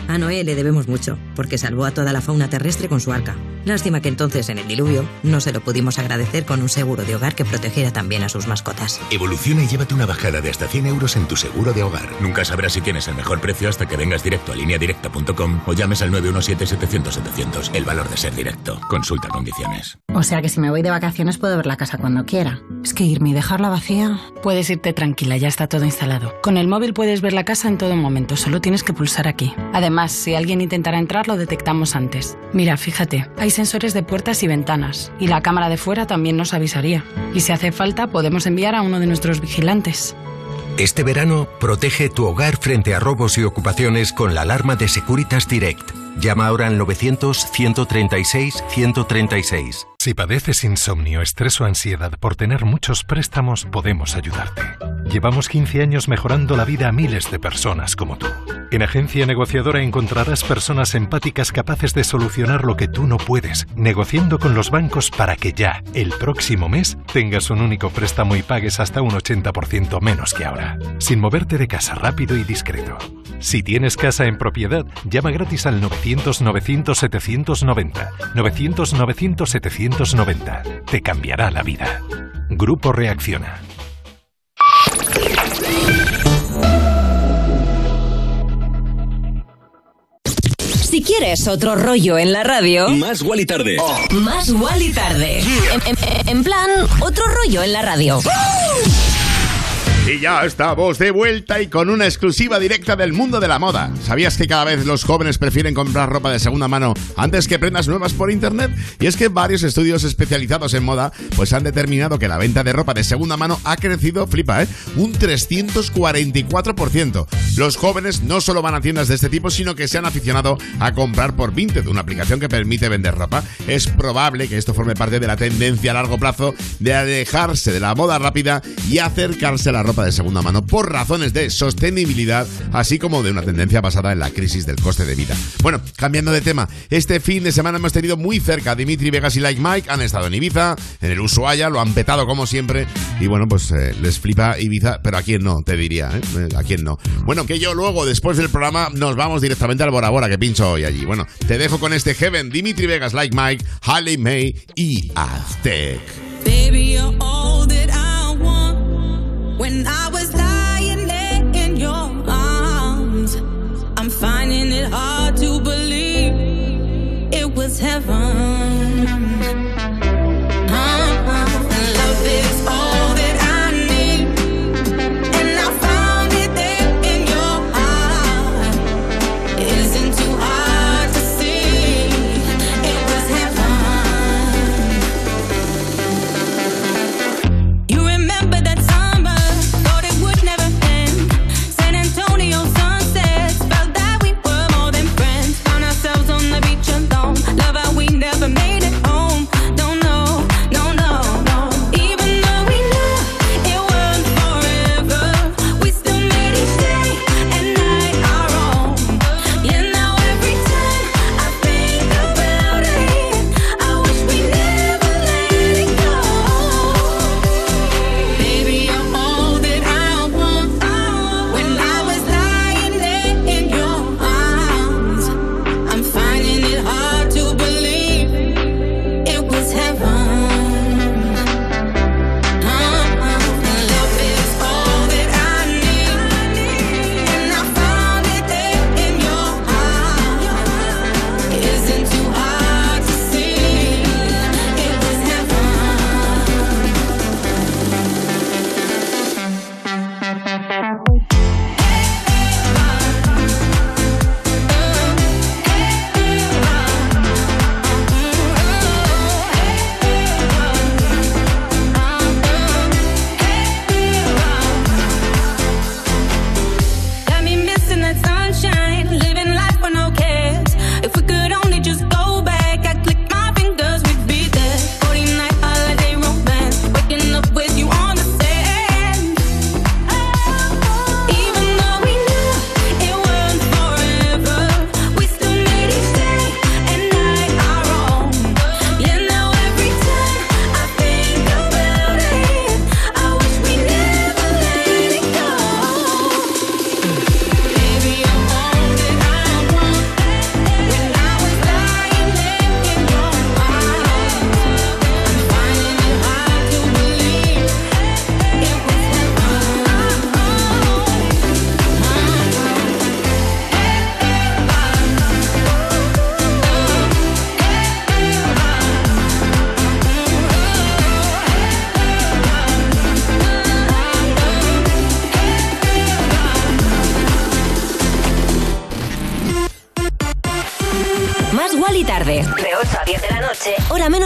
[SPEAKER 8] A Noé le debemos mucho, porque salvó a toda la fauna terrestre con su arca. Lástima que entonces, en el diluvio, no se lo pudimos agradecer con un seguro de hogar que protegiera también a sus mascotas.
[SPEAKER 9] Evoluciona y llévate una bajada de hasta 100 euros en tu seguro de hogar. Nunca sabrás si tienes el mejor precio hasta que vengas directo a lineadirecta.com o llames al 917-700-700. El valor de ser directo. Consulta condiciones.
[SPEAKER 27] O sea que si me voy de vacaciones puedo ver la casa cuando quiera. Es que irme y dejarla vacía. Puedes irte tranquila, ya está todo instalado. Con el móvil puedes ver la casa en todo momento, solo tienes que pulsar aquí. Además, si alguien intentara entrar, lo detectamos antes. Mira, fíjate, hay sensores de puertas y ventanas, y la cámara de fuera también nos avisaría. Y si hace falta, podemos enviar a uno de nuestros vigilantes.
[SPEAKER 28] Este verano, protege tu hogar frente a robos y ocupaciones con la alarma de Securitas Direct. Llama ahora al 900-136-136.
[SPEAKER 18] Si padeces insomnio, estrés o ansiedad por tener muchos préstamos, podemos ayudarte. Llevamos 15 años mejorando la vida a miles de personas como tú. En Agencia Negociadora encontrarás personas empáticas capaces de solucionar lo que tú no puedes, negociando con los bancos para que ya, el próximo mes, tengas un único préstamo y pagues hasta un 80% menos que ahora. Sin moverte de casa rápido y discreto. Si tienes casa en propiedad, llama gratis al 900-900-790. 900-900-790. Te cambiará la vida. Grupo Reacciona.
[SPEAKER 4] Si quieres otro rollo en la radio.
[SPEAKER 5] Más Gual y Tarde.
[SPEAKER 4] Más Gual y Tarde. En, en- en plan, otro rollo en la radio.
[SPEAKER 3] Y ya estamos de vuelta y con una exclusiva directa del mundo de la moda. ¿Sabías que cada vez los jóvenes prefieren comprar ropa de segunda mano antes que prendas nuevas por internet? Y es que varios estudios especializados en moda pues han determinado que la venta de ropa de segunda mano ha crecido, flipa, ¿eh? Un 344%. Los jóvenes no solo van a tiendas de este tipo, sino que se han aficionado a comprar por Vinted, una aplicación que permite vender ropa. Es probable que esto forme parte de la tendencia a largo plazo de alejarse de la moda rápida y acercarse a la ropa de segunda mano por razones de sostenibilidad, así como de una tendencia basada en la crisis del coste de vida. Bueno, cambiando de tema, este fin de semana hemos tenido muy cerca a Dimitri Vegas y Like Mike, han estado en Ibiza, en el Ushuaia, lo han petado como siempre, y bueno, pues eh, les flipa Ibiza, pero a quién no, te diría, ¿eh? Eh, A quién no. Bueno, que yo luego, después del programa, nos vamos directamente al Bora Bora que pincho hoy allí. Bueno, te dejo con este Heaven, Dimitri Vegas, Like Mike, Halle May y Aztec.
[SPEAKER 25] When I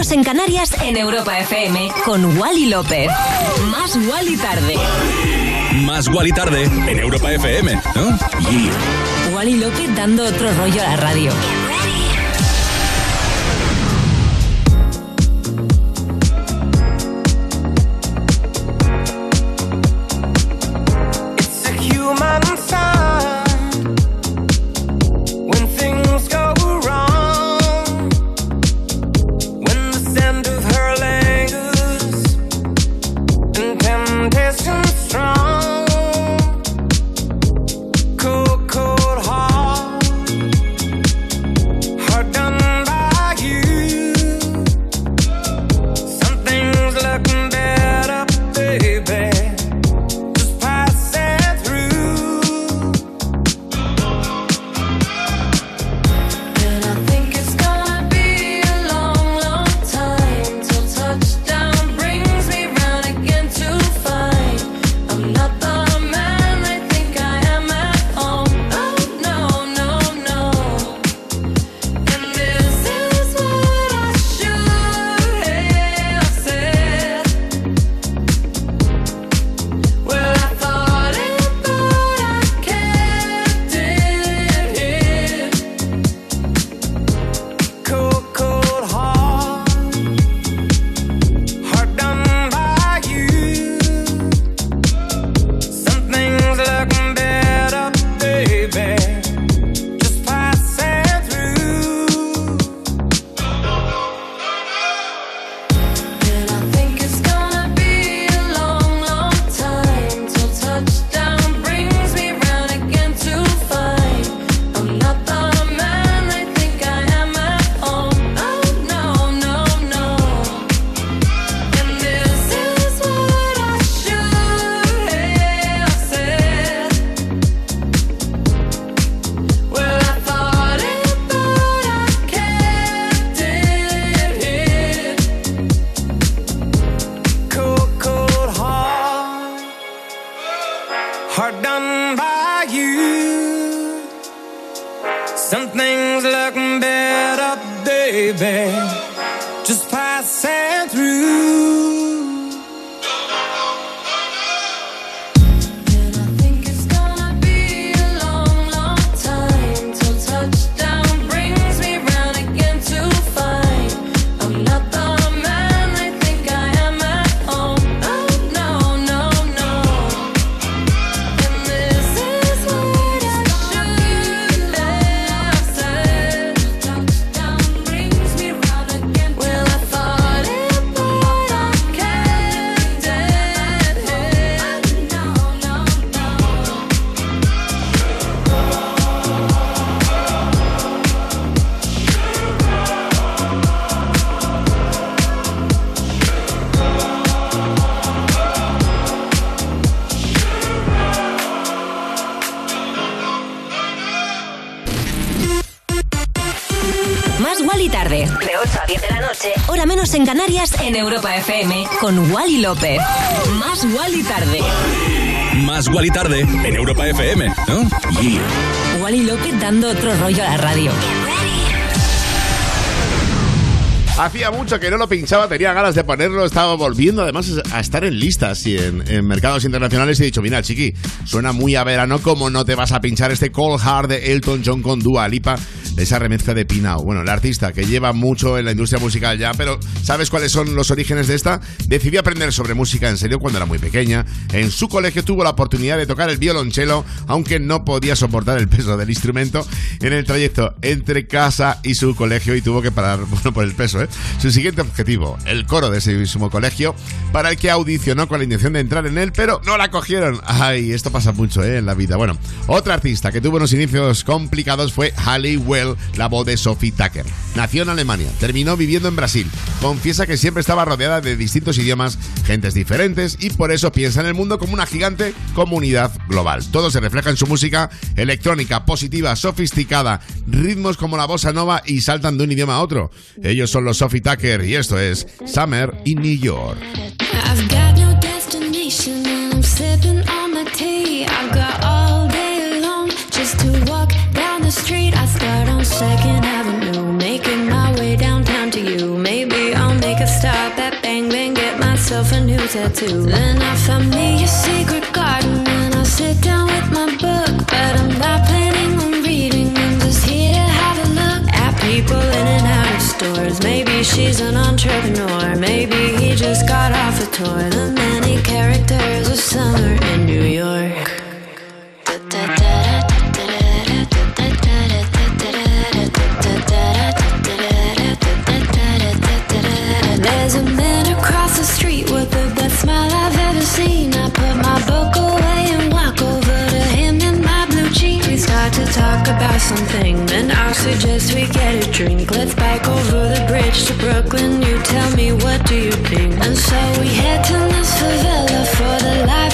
[SPEAKER 4] menos en Canarias en Europa FM con Wally López. Más Wally tarde.
[SPEAKER 5] Más Wally tarde en Europa FM, ¿no?
[SPEAKER 4] Wally López dando otro rollo a la radio. Con Wally López. Más Wally tarde.
[SPEAKER 5] Más Wally tarde en Europa FM, ¿no?
[SPEAKER 4] Wally López dando otro rollo a la radio.
[SPEAKER 3] Hacía mucho que no lo pinchaba, tenía ganas de ponerlo, estaba volviendo además a estar en listas y en, en mercados internacionales y he dicho, mira, chiqui, suena muy a verano, ¿cómo no te vas a pinchar este Cold Hard de Elton John con Dua Lipa? Esa remezcla de Pinao. Bueno, el artista que lleva mucho en la industria musical ya, pero ¿sabes cuáles son los orígenes de esta? Decidió aprender sobre música en serio cuando era muy pequeña. En su colegio tuvo la oportunidad de tocar el violonchelo, aunque no podía soportar el peso del instrumento en el trayecto entre casa y su colegio y tuvo que parar, bueno, por el peso, ¿eh? Su siguiente objetivo, el coro de ese mismo colegio, para el que audicionó con la intención de entrar en él, pero no la cogieron. Ay, esto pasa mucho, ¿eh? En la vida. Bueno, otra artista que tuvo unos inicios complicados fue Halle La voz de Sophie Tucker. Nació en Alemania, terminó viviendo en Brasil. Confiesa que siempre estaba rodeada de distintos idiomas, gentes diferentes y por eso piensa en el mundo como una gigante comunidad global. Todo se refleja en su música electrónica, positiva, sofisticada, ritmos como la bossa nova y saltan de un idioma a otro. Ellos son los Sophie Tucker y esto es Summer in New York.
[SPEAKER 25] The street. I start on Second Avenue, making my way downtown to you. Maybe I'll make a
[SPEAKER 4] stop at Bang Bang, get myself a new tattoo. Then I found me a secret garden and I sit down with my book. But I'm not planning on reading, I'm just here to have a look at people in and out of stores. Maybe she's an entrepreneur, maybe he just got off a tour. The many characters of summer in New York. About something, then I suggest we get a drink. Let's bike over the bridge to Brooklyn. You tell me what do you think? And so we head to this favela for the live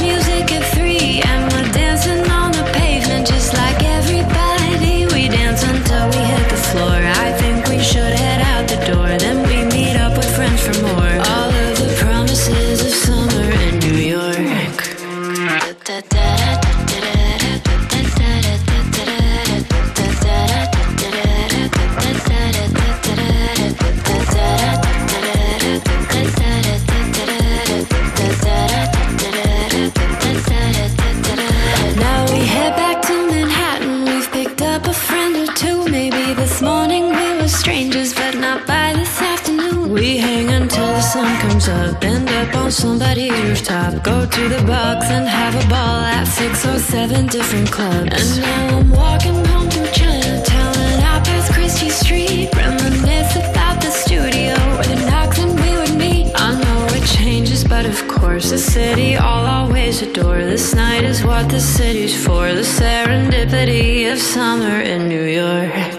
[SPEAKER 4] up. End up on somebody's rooftop. Go to the box and have a ball at six or seven different clubs. And now I'm walking home through Chinatown and out past Christie Street. Reminisce about the studio where the knocks and we would meet. I know it changes, but of course the city I'll always adore. This night is what the city's for. The serendipity of summer in New York.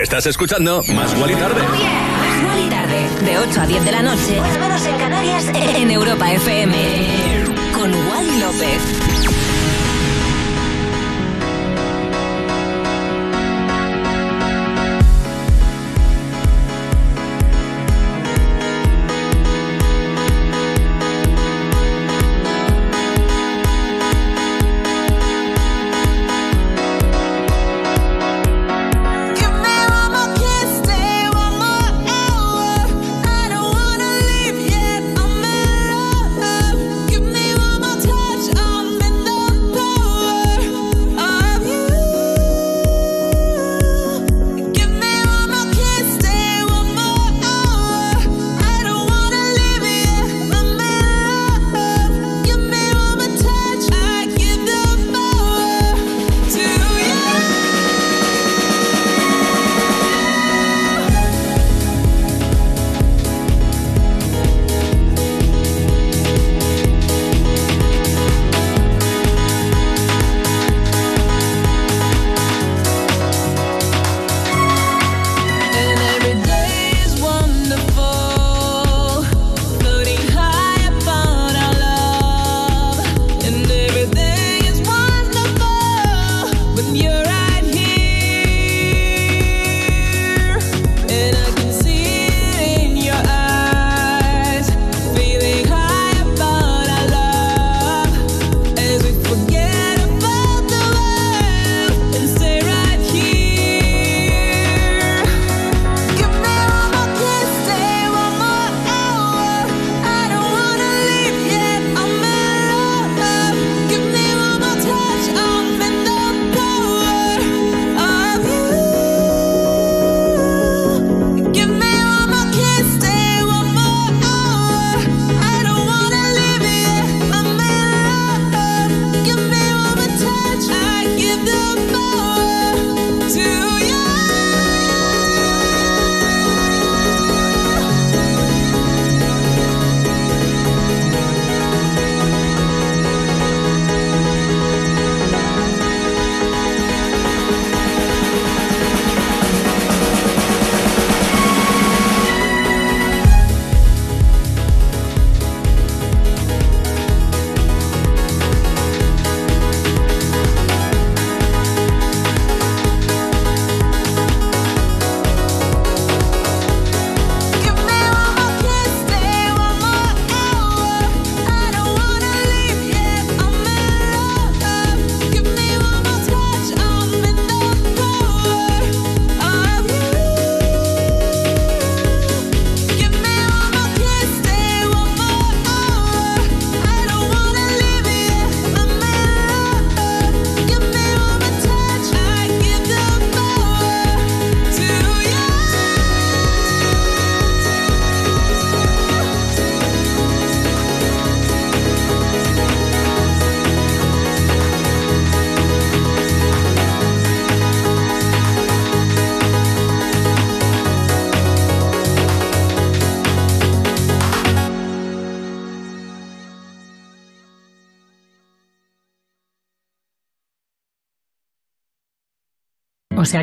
[SPEAKER 5] Estás escuchando Más Gual y Tarde.
[SPEAKER 2] Más Gual y Tarde, de 8 a 10 de la noche, menos en Canarias, en Europa FM. Con Wally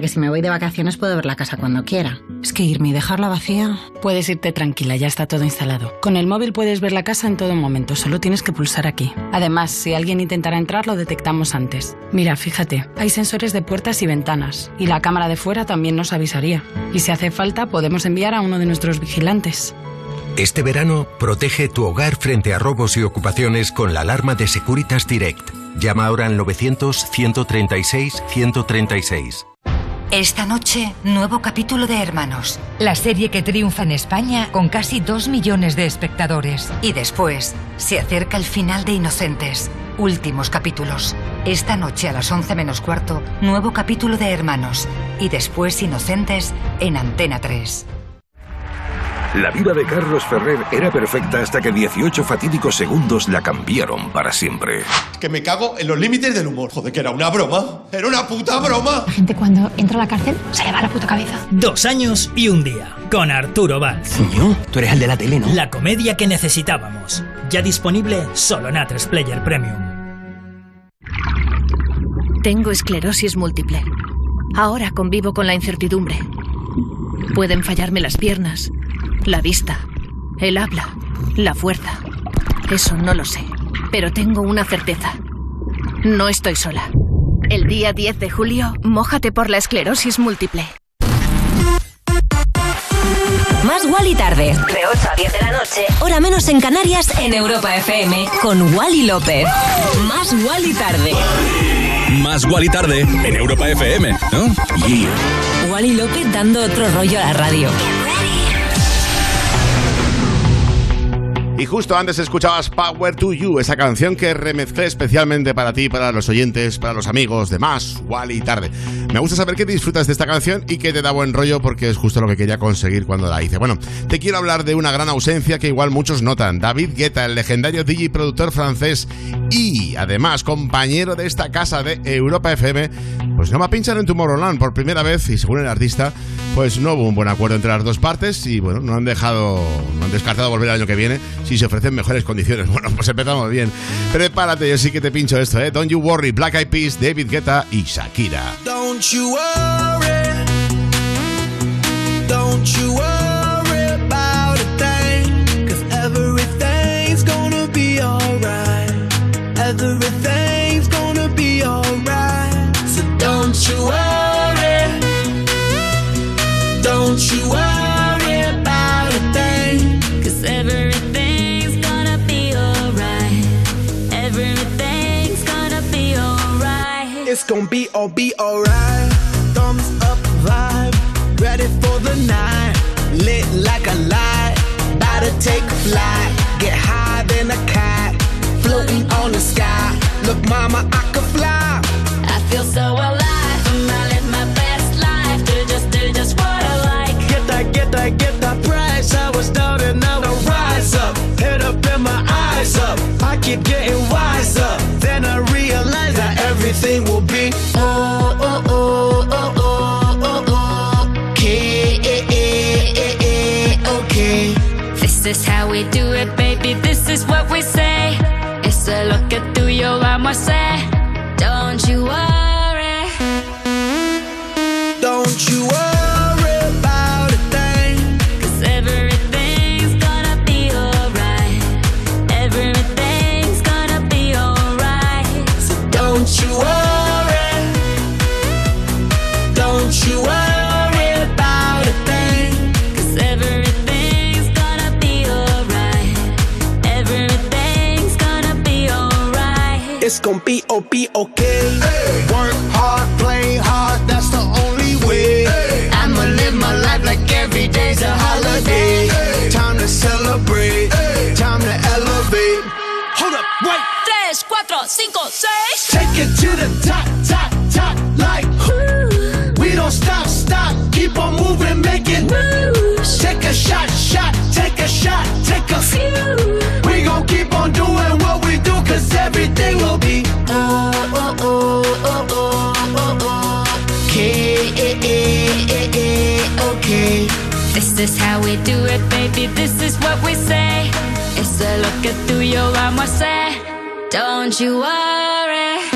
[SPEAKER 27] que si me voy de vacaciones puedo ver la casa cuando quiera. Es que irme y dejarla vacía. Puedes irte tranquila, ya está todo instalado. Con el móvil puedes ver la casa en todo momento, solo tienes que pulsar aquí. Además, si alguien intentara entrar, lo detectamos antes. Mira, fíjate, hay sensores de puertas y ventanas, y la cámara de fuera también nos avisaría. Y si hace falta, podemos enviar a uno de nuestros vigilantes.
[SPEAKER 28] Este verano, protege tu hogar frente a robos y ocupaciones con la alarma de Securitas Direct. Llama ahora al 900-136-136.
[SPEAKER 20] Esta noche, nuevo capítulo de Hermanos, la serie que triunfa en España con casi 2 millones de espectadores. Y después, se acerca el final de Inocentes. Últimos capítulos. Esta noche a las 11 menos cuarto, nuevo capítulo de Hermanos. Y después Inocentes en Antena 3.
[SPEAKER 29] La vida de Carlos Ferrer era perfecta hasta que 18 fatídicos segundos la cambiaron para siempre.
[SPEAKER 11] Que me cago en los límites del humor. Joder, que era una broma. Era una puta broma.
[SPEAKER 12] La gente cuando entra a la cárcel se le va la puta cabeza.
[SPEAKER 30] Dos años y un día. Con Arturo Valls.
[SPEAKER 31] Coño, tú eres el de la tele, ¿no?
[SPEAKER 30] La comedia que necesitábamos. Ya disponible solo en A3 Player Premium.
[SPEAKER 32] Tengo esclerosis múltiple. Ahora convivo con la incertidumbre. Pueden fallarme las piernas, la vista, el habla, la fuerza. Eso no lo sé, pero tengo una certeza. No estoy sola. El día 10 de julio, mójate por la esclerosis múltiple.
[SPEAKER 2] Más Wally tarde. De 8 a 10 de la noche. Hora menos en Canarias en Europa FM. Con Wally López. Más Wally tarde.
[SPEAKER 5] Más Wally tarde en Europa FM, ¿no?
[SPEAKER 2] Wally López dando otro rollo a la radio.
[SPEAKER 3] Y justo antes escuchabas Power to You, esa canción que remezclé especialmente para ti, para los oyentes, para los amigos de Más, Wally Tarde. Me gusta saber que disfrutas de esta canción y que te da buen rollo porque es justo lo que quería conseguir cuando la hice. Bueno, te quiero hablar de una gran ausencia que igual muchos notan. David Guetta, el legendario DJ productor francés y además compañero de esta casa de Europa FM, pues no va a pinchar en Tomorrowland por primera vez y según el artista, pues no hubo un buen acuerdo entre las dos partes y bueno, no han dejado, no han descartado volver el año que viene si se ofrecen mejores condiciones. Bueno, pues empezamos bien. Prepárate, yo sí que te pincho esto, ¿eh? Don't You Worry, Black Eyed Peas, David Guetta y Shakira.
[SPEAKER 1] Don't you worry. Don't you worry gonna be all be alright. Thumbs up vibe, ready for the night. Lit like a light, about to take a flight. Get higher than a cat, floating on the sky. Look, mama, I could fly.
[SPEAKER 4] I feel so alive. It's gonna be
[SPEAKER 1] oh be okay. Work hard, play hard, that's the only way. I'ma live my life like every day's a holiday. Time to celebrate, time to elevate. Hold up, wait.
[SPEAKER 4] Tres, cuatro, cinco, seis.
[SPEAKER 1] Take it to the top, top, top, like We don't stop, stop, keep on moving, make it moves. Take a shot, shot, take a shot, take a few. We gon' keep on doing what we do, cause everything
[SPEAKER 4] This is how we do it, baby. This is what we say. It's a look at tú your yo vamos a hacer. Don't you worry.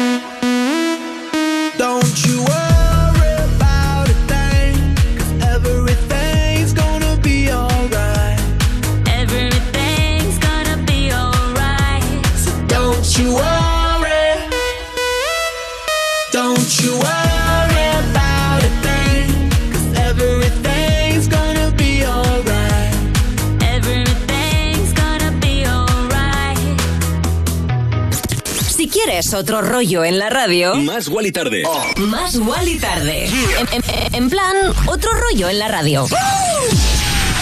[SPEAKER 4] ¿Quieres otro rollo en la radio?
[SPEAKER 5] Más y Tarde.
[SPEAKER 4] Más y Tarde. En, en- en plan, otro rollo en la radio.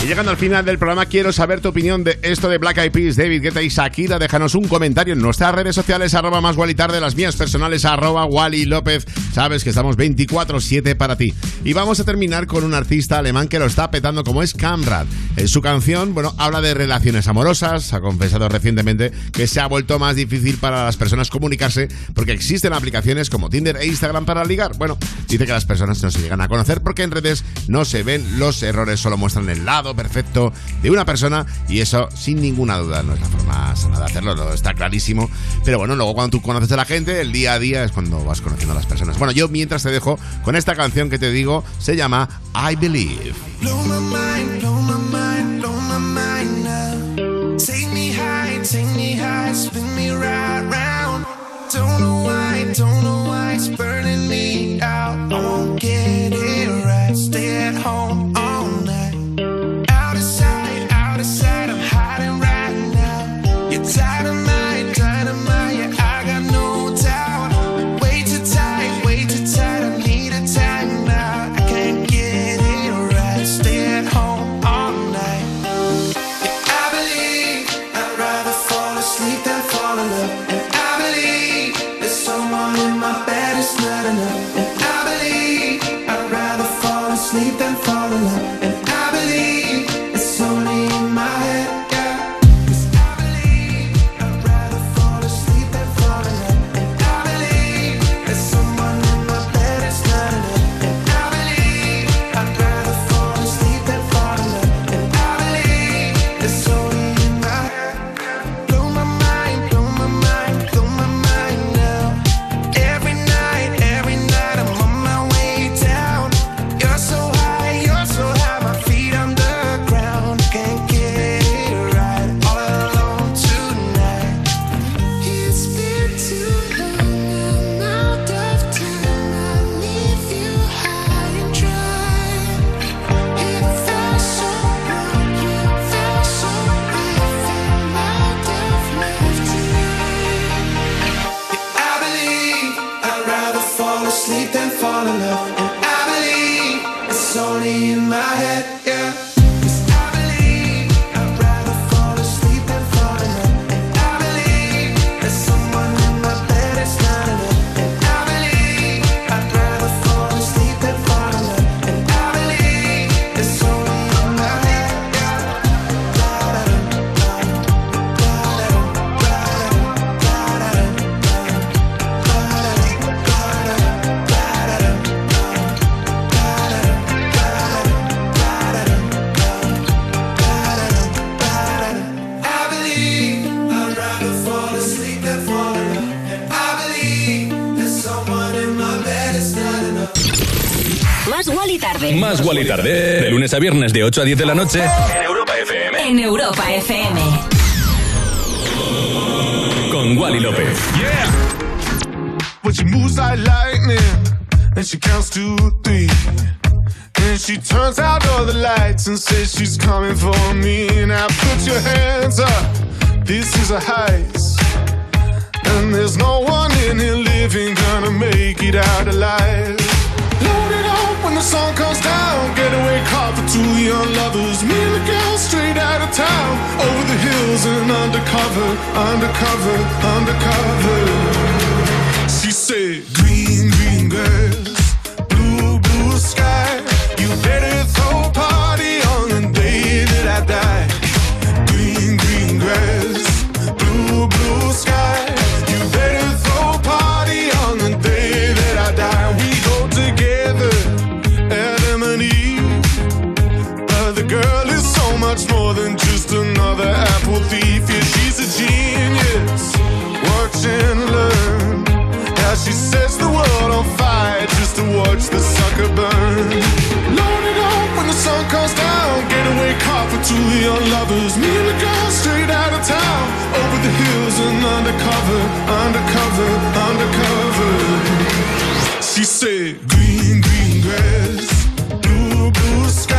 [SPEAKER 3] Y llegando al final del programa, quiero saber tu opinión de esto de Black Eyed Peas, David Guetta y Shakira. Déjanos un comentario en nuestras redes sociales, arroba más Wally tarde, las mías personales, arroba Wally López. Sabes que estamos 24-7 para ti. Y vamos a terminar con un artista alemán que lo está petando como es Camrad. En su canción, bueno, habla de relaciones amorosas. Ha confesado recientemente que se ha vuelto más difícil para las personas comunicarse porque existen aplicaciones como Tinder e Instagram para ligar. Bueno, dice que las personas no se llegan a conocer porque en redes no se ven los errores, solo muestran el lado perfecto de una persona y eso sin ninguna duda no es la forma sana de hacerlo, lo está clarísimo. Pero bueno, luego cuando tú conoces a la gente, el día a día es cuando vas conociendo a las personas. Bueno, yo mientras te dejo con esta canción que te digo, se llama I Believe.
[SPEAKER 1] Blow my mind, blow my mind, blow my mind. Take me high, take me high, spin me right round. Don't know why, don't know why it's burning me out. I won't get it right. Stay at home a
[SPEAKER 5] viernes de 8 a 10 de la noche. En Europa FM.
[SPEAKER 4] En Europa FM.
[SPEAKER 5] Con Wally López.
[SPEAKER 1] But she moves like lightning, and she counts to three. And she turns out all the lights and says she's coming for me. Now put your hands up, this is a heist. And there's no one in here living gonna make it out alive. Load it up when the sun comes down. Getaway car for two young lovers. Me and the girl straight out of town. Over the hills and undercover, undercover, undercover. She said, Green, another apple thief. Yeah, she's a genius. Watch and learn. How she sets the world on fire just to watch the sucker burn. Load it up when the sun comes down. Getaway car for two young lovers. Me and the girl straight out of town. Over the hills and undercover, undercover, undercover. She said, Green, green grass, blue, blue sky.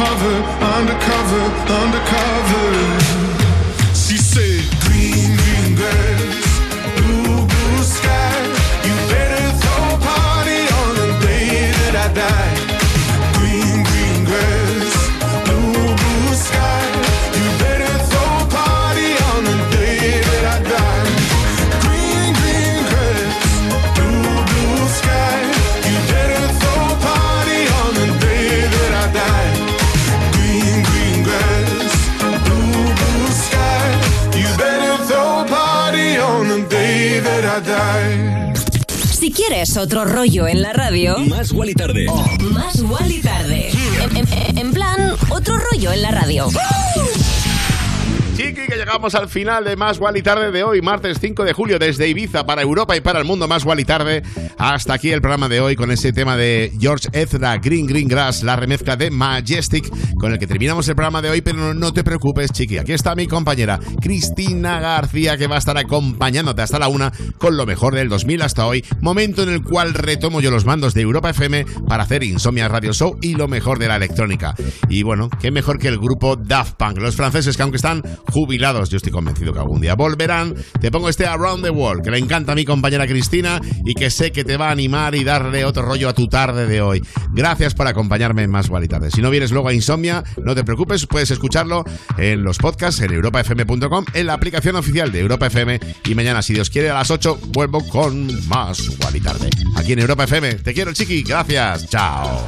[SPEAKER 33] And that I die.
[SPEAKER 2] Si quieres otro rollo en la radio,
[SPEAKER 5] Más Wally Tarde.
[SPEAKER 2] más Wally tarde. En, en- en plan, otro rollo en la radio.
[SPEAKER 3] Que llegamos al final de Más Wally Tarde de hoy, martes 5 de julio, desde Ibiza para Europa y para el mundo. Más Wally Tarde. Hasta aquí el programa de hoy con ese tema de George Ezra, Green Green Grass, la remezcla de Majestic, con el que terminamos el programa de hoy. Pero no, no te preocupes, Chiqui. Aquí está mi compañera Cristina García, que va a estar acompañándote hasta la una con lo mejor del 2000 hasta hoy. Momento en el cual retomo yo los mandos de Europa FM para hacer Insomnia Radio Show y lo mejor de la electrónica. Y bueno, qué mejor que el grupo Daft Punk, los franceses que aunque están jubilados, yo estoy convencido que algún día volverán. Te pongo este Around the World, que le encanta a mi compañera Cristina y que sé que te va a animar y darle otro rollo a tu tarde de hoy. Gracias por acompañarme en Más Guay Tarde. Si no vienes luego a Insomnia, no te preocupes, puedes escucharlo en los podcasts en europafm.com, en la aplicación oficial de Europa FM y mañana, si Dios quiere, a las 8 vuelvo con Más Guay Tarde. Aquí en Europa FM. Te quiero, chiqui. Gracias. Chao.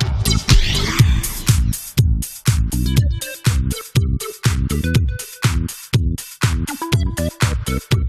[SPEAKER 5] you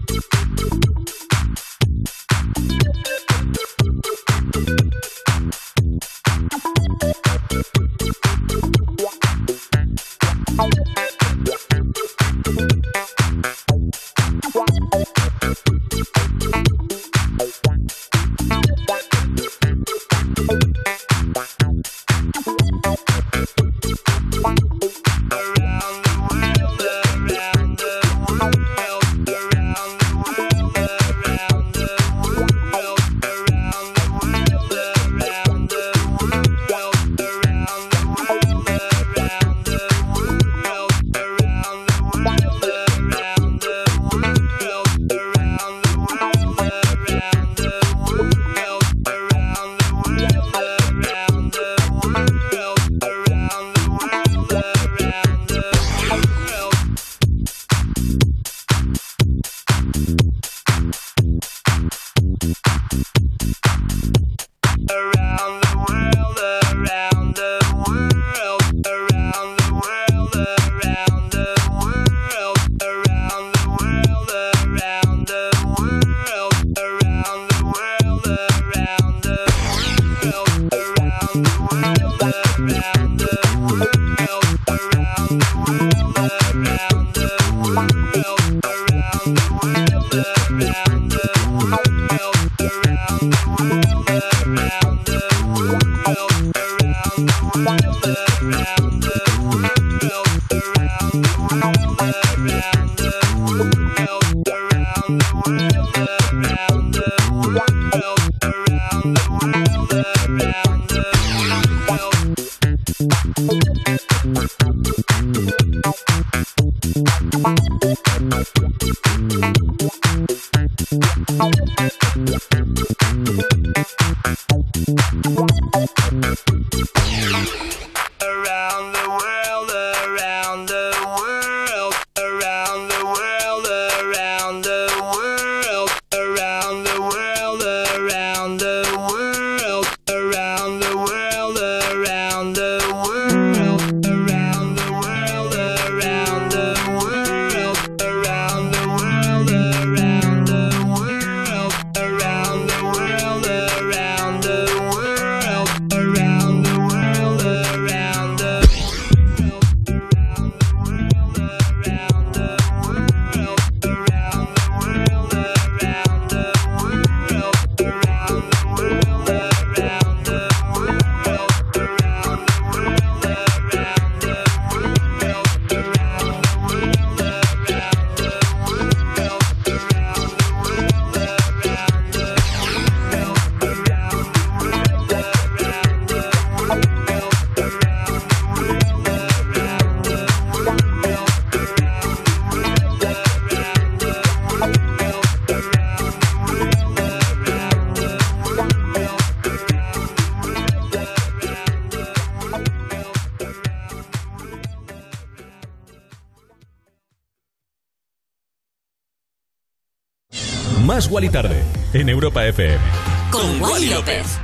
[SPEAKER 5] Wally Tarde en Europa FM.
[SPEAKER 1] Con Wally López.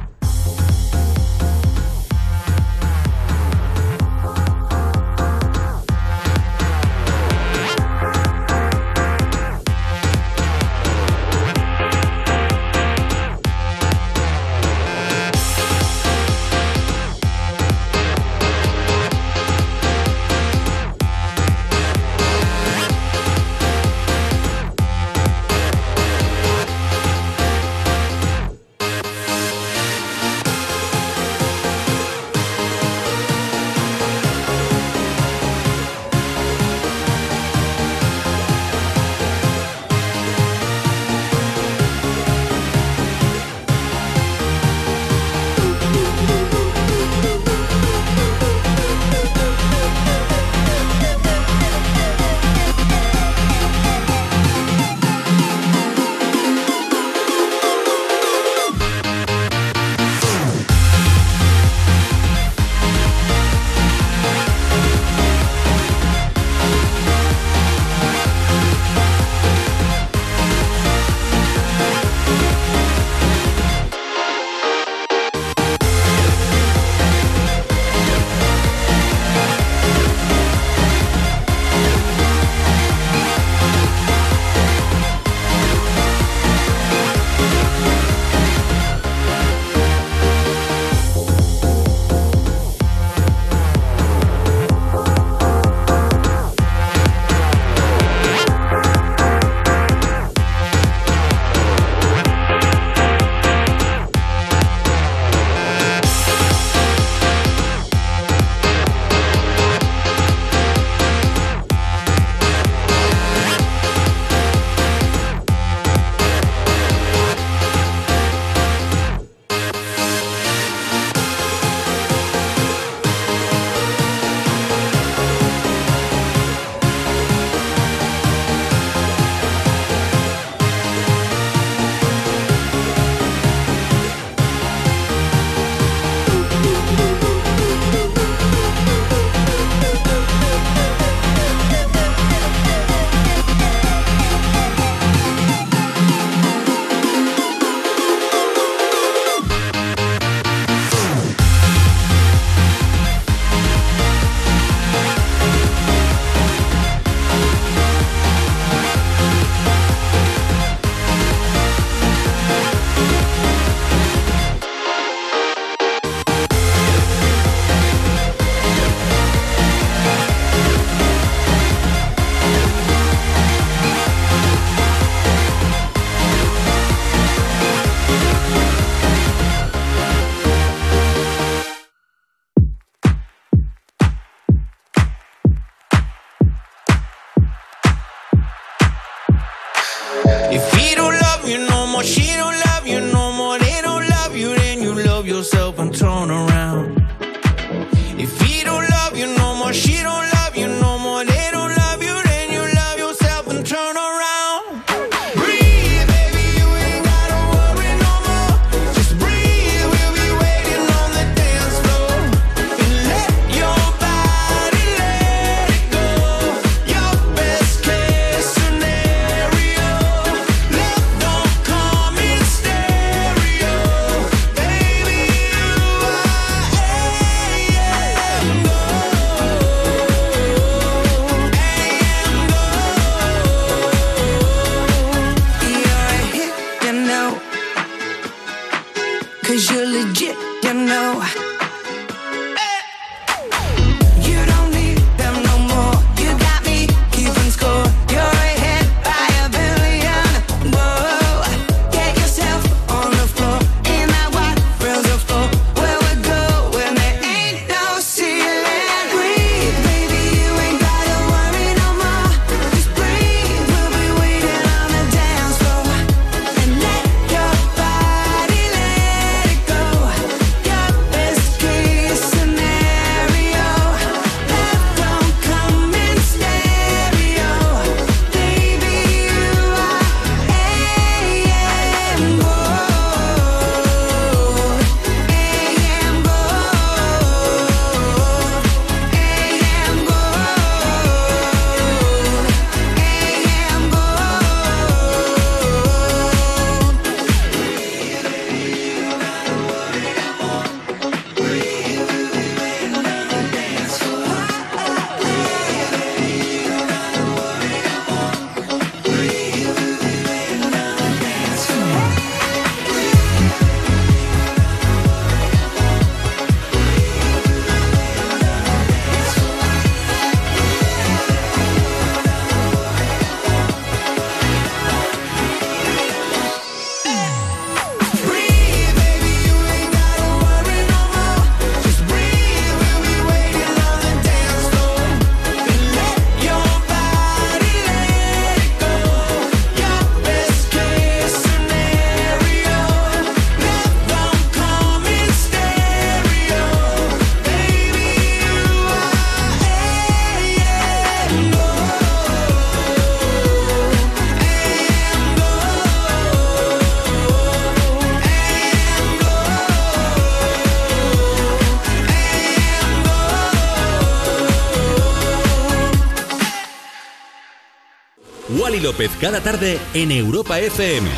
[SPEAKER 5] López cada tarde en Europa FM.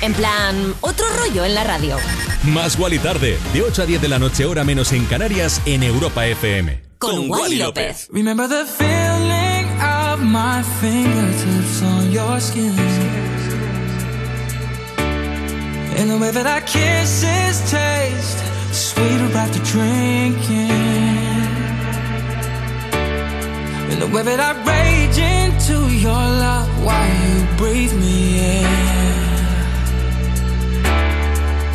[SPEAKER 4] En plan, otro rollo en la radio.
[SPEAKER 5] Más Wally tarde, de 8 a 10 de la noche, hora menos en Canarias, en Europa FM.
[SPEAKER 4] Con, Wally López.
[SPEAKER 7] Remember the feeling of my fingertips on your skin. And the way that our kisses taste sweeter after drinking. The way that I rage into your love while you breathe me in.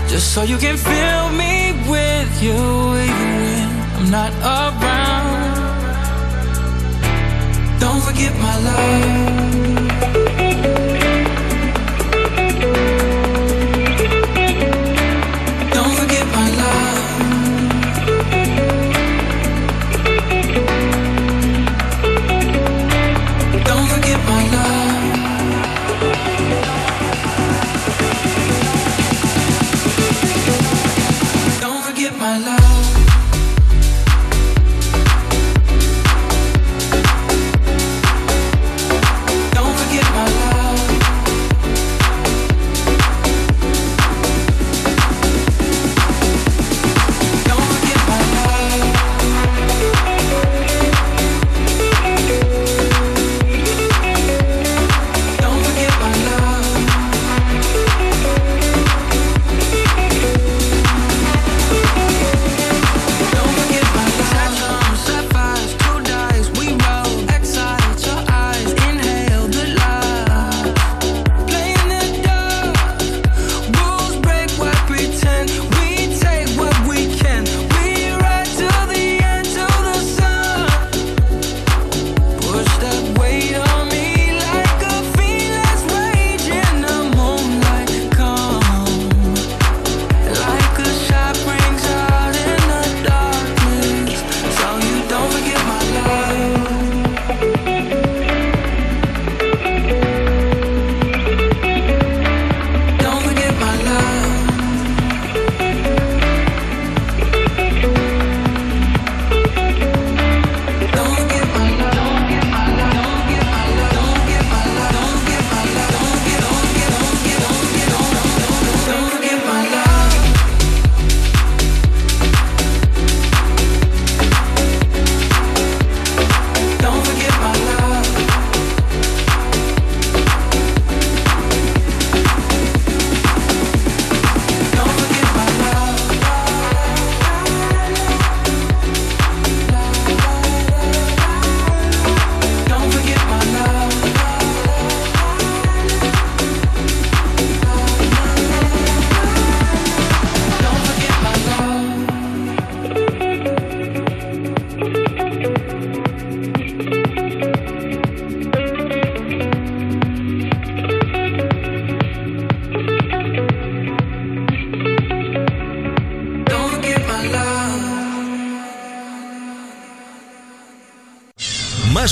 [SPEAKER 7] Just so you can fill me with you even when I'm not around. Don't forget my love.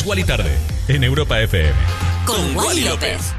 [SPEAKER 5] Más Wally tarde, en Europa FM.
[SPEAKER 4] Con Wally López.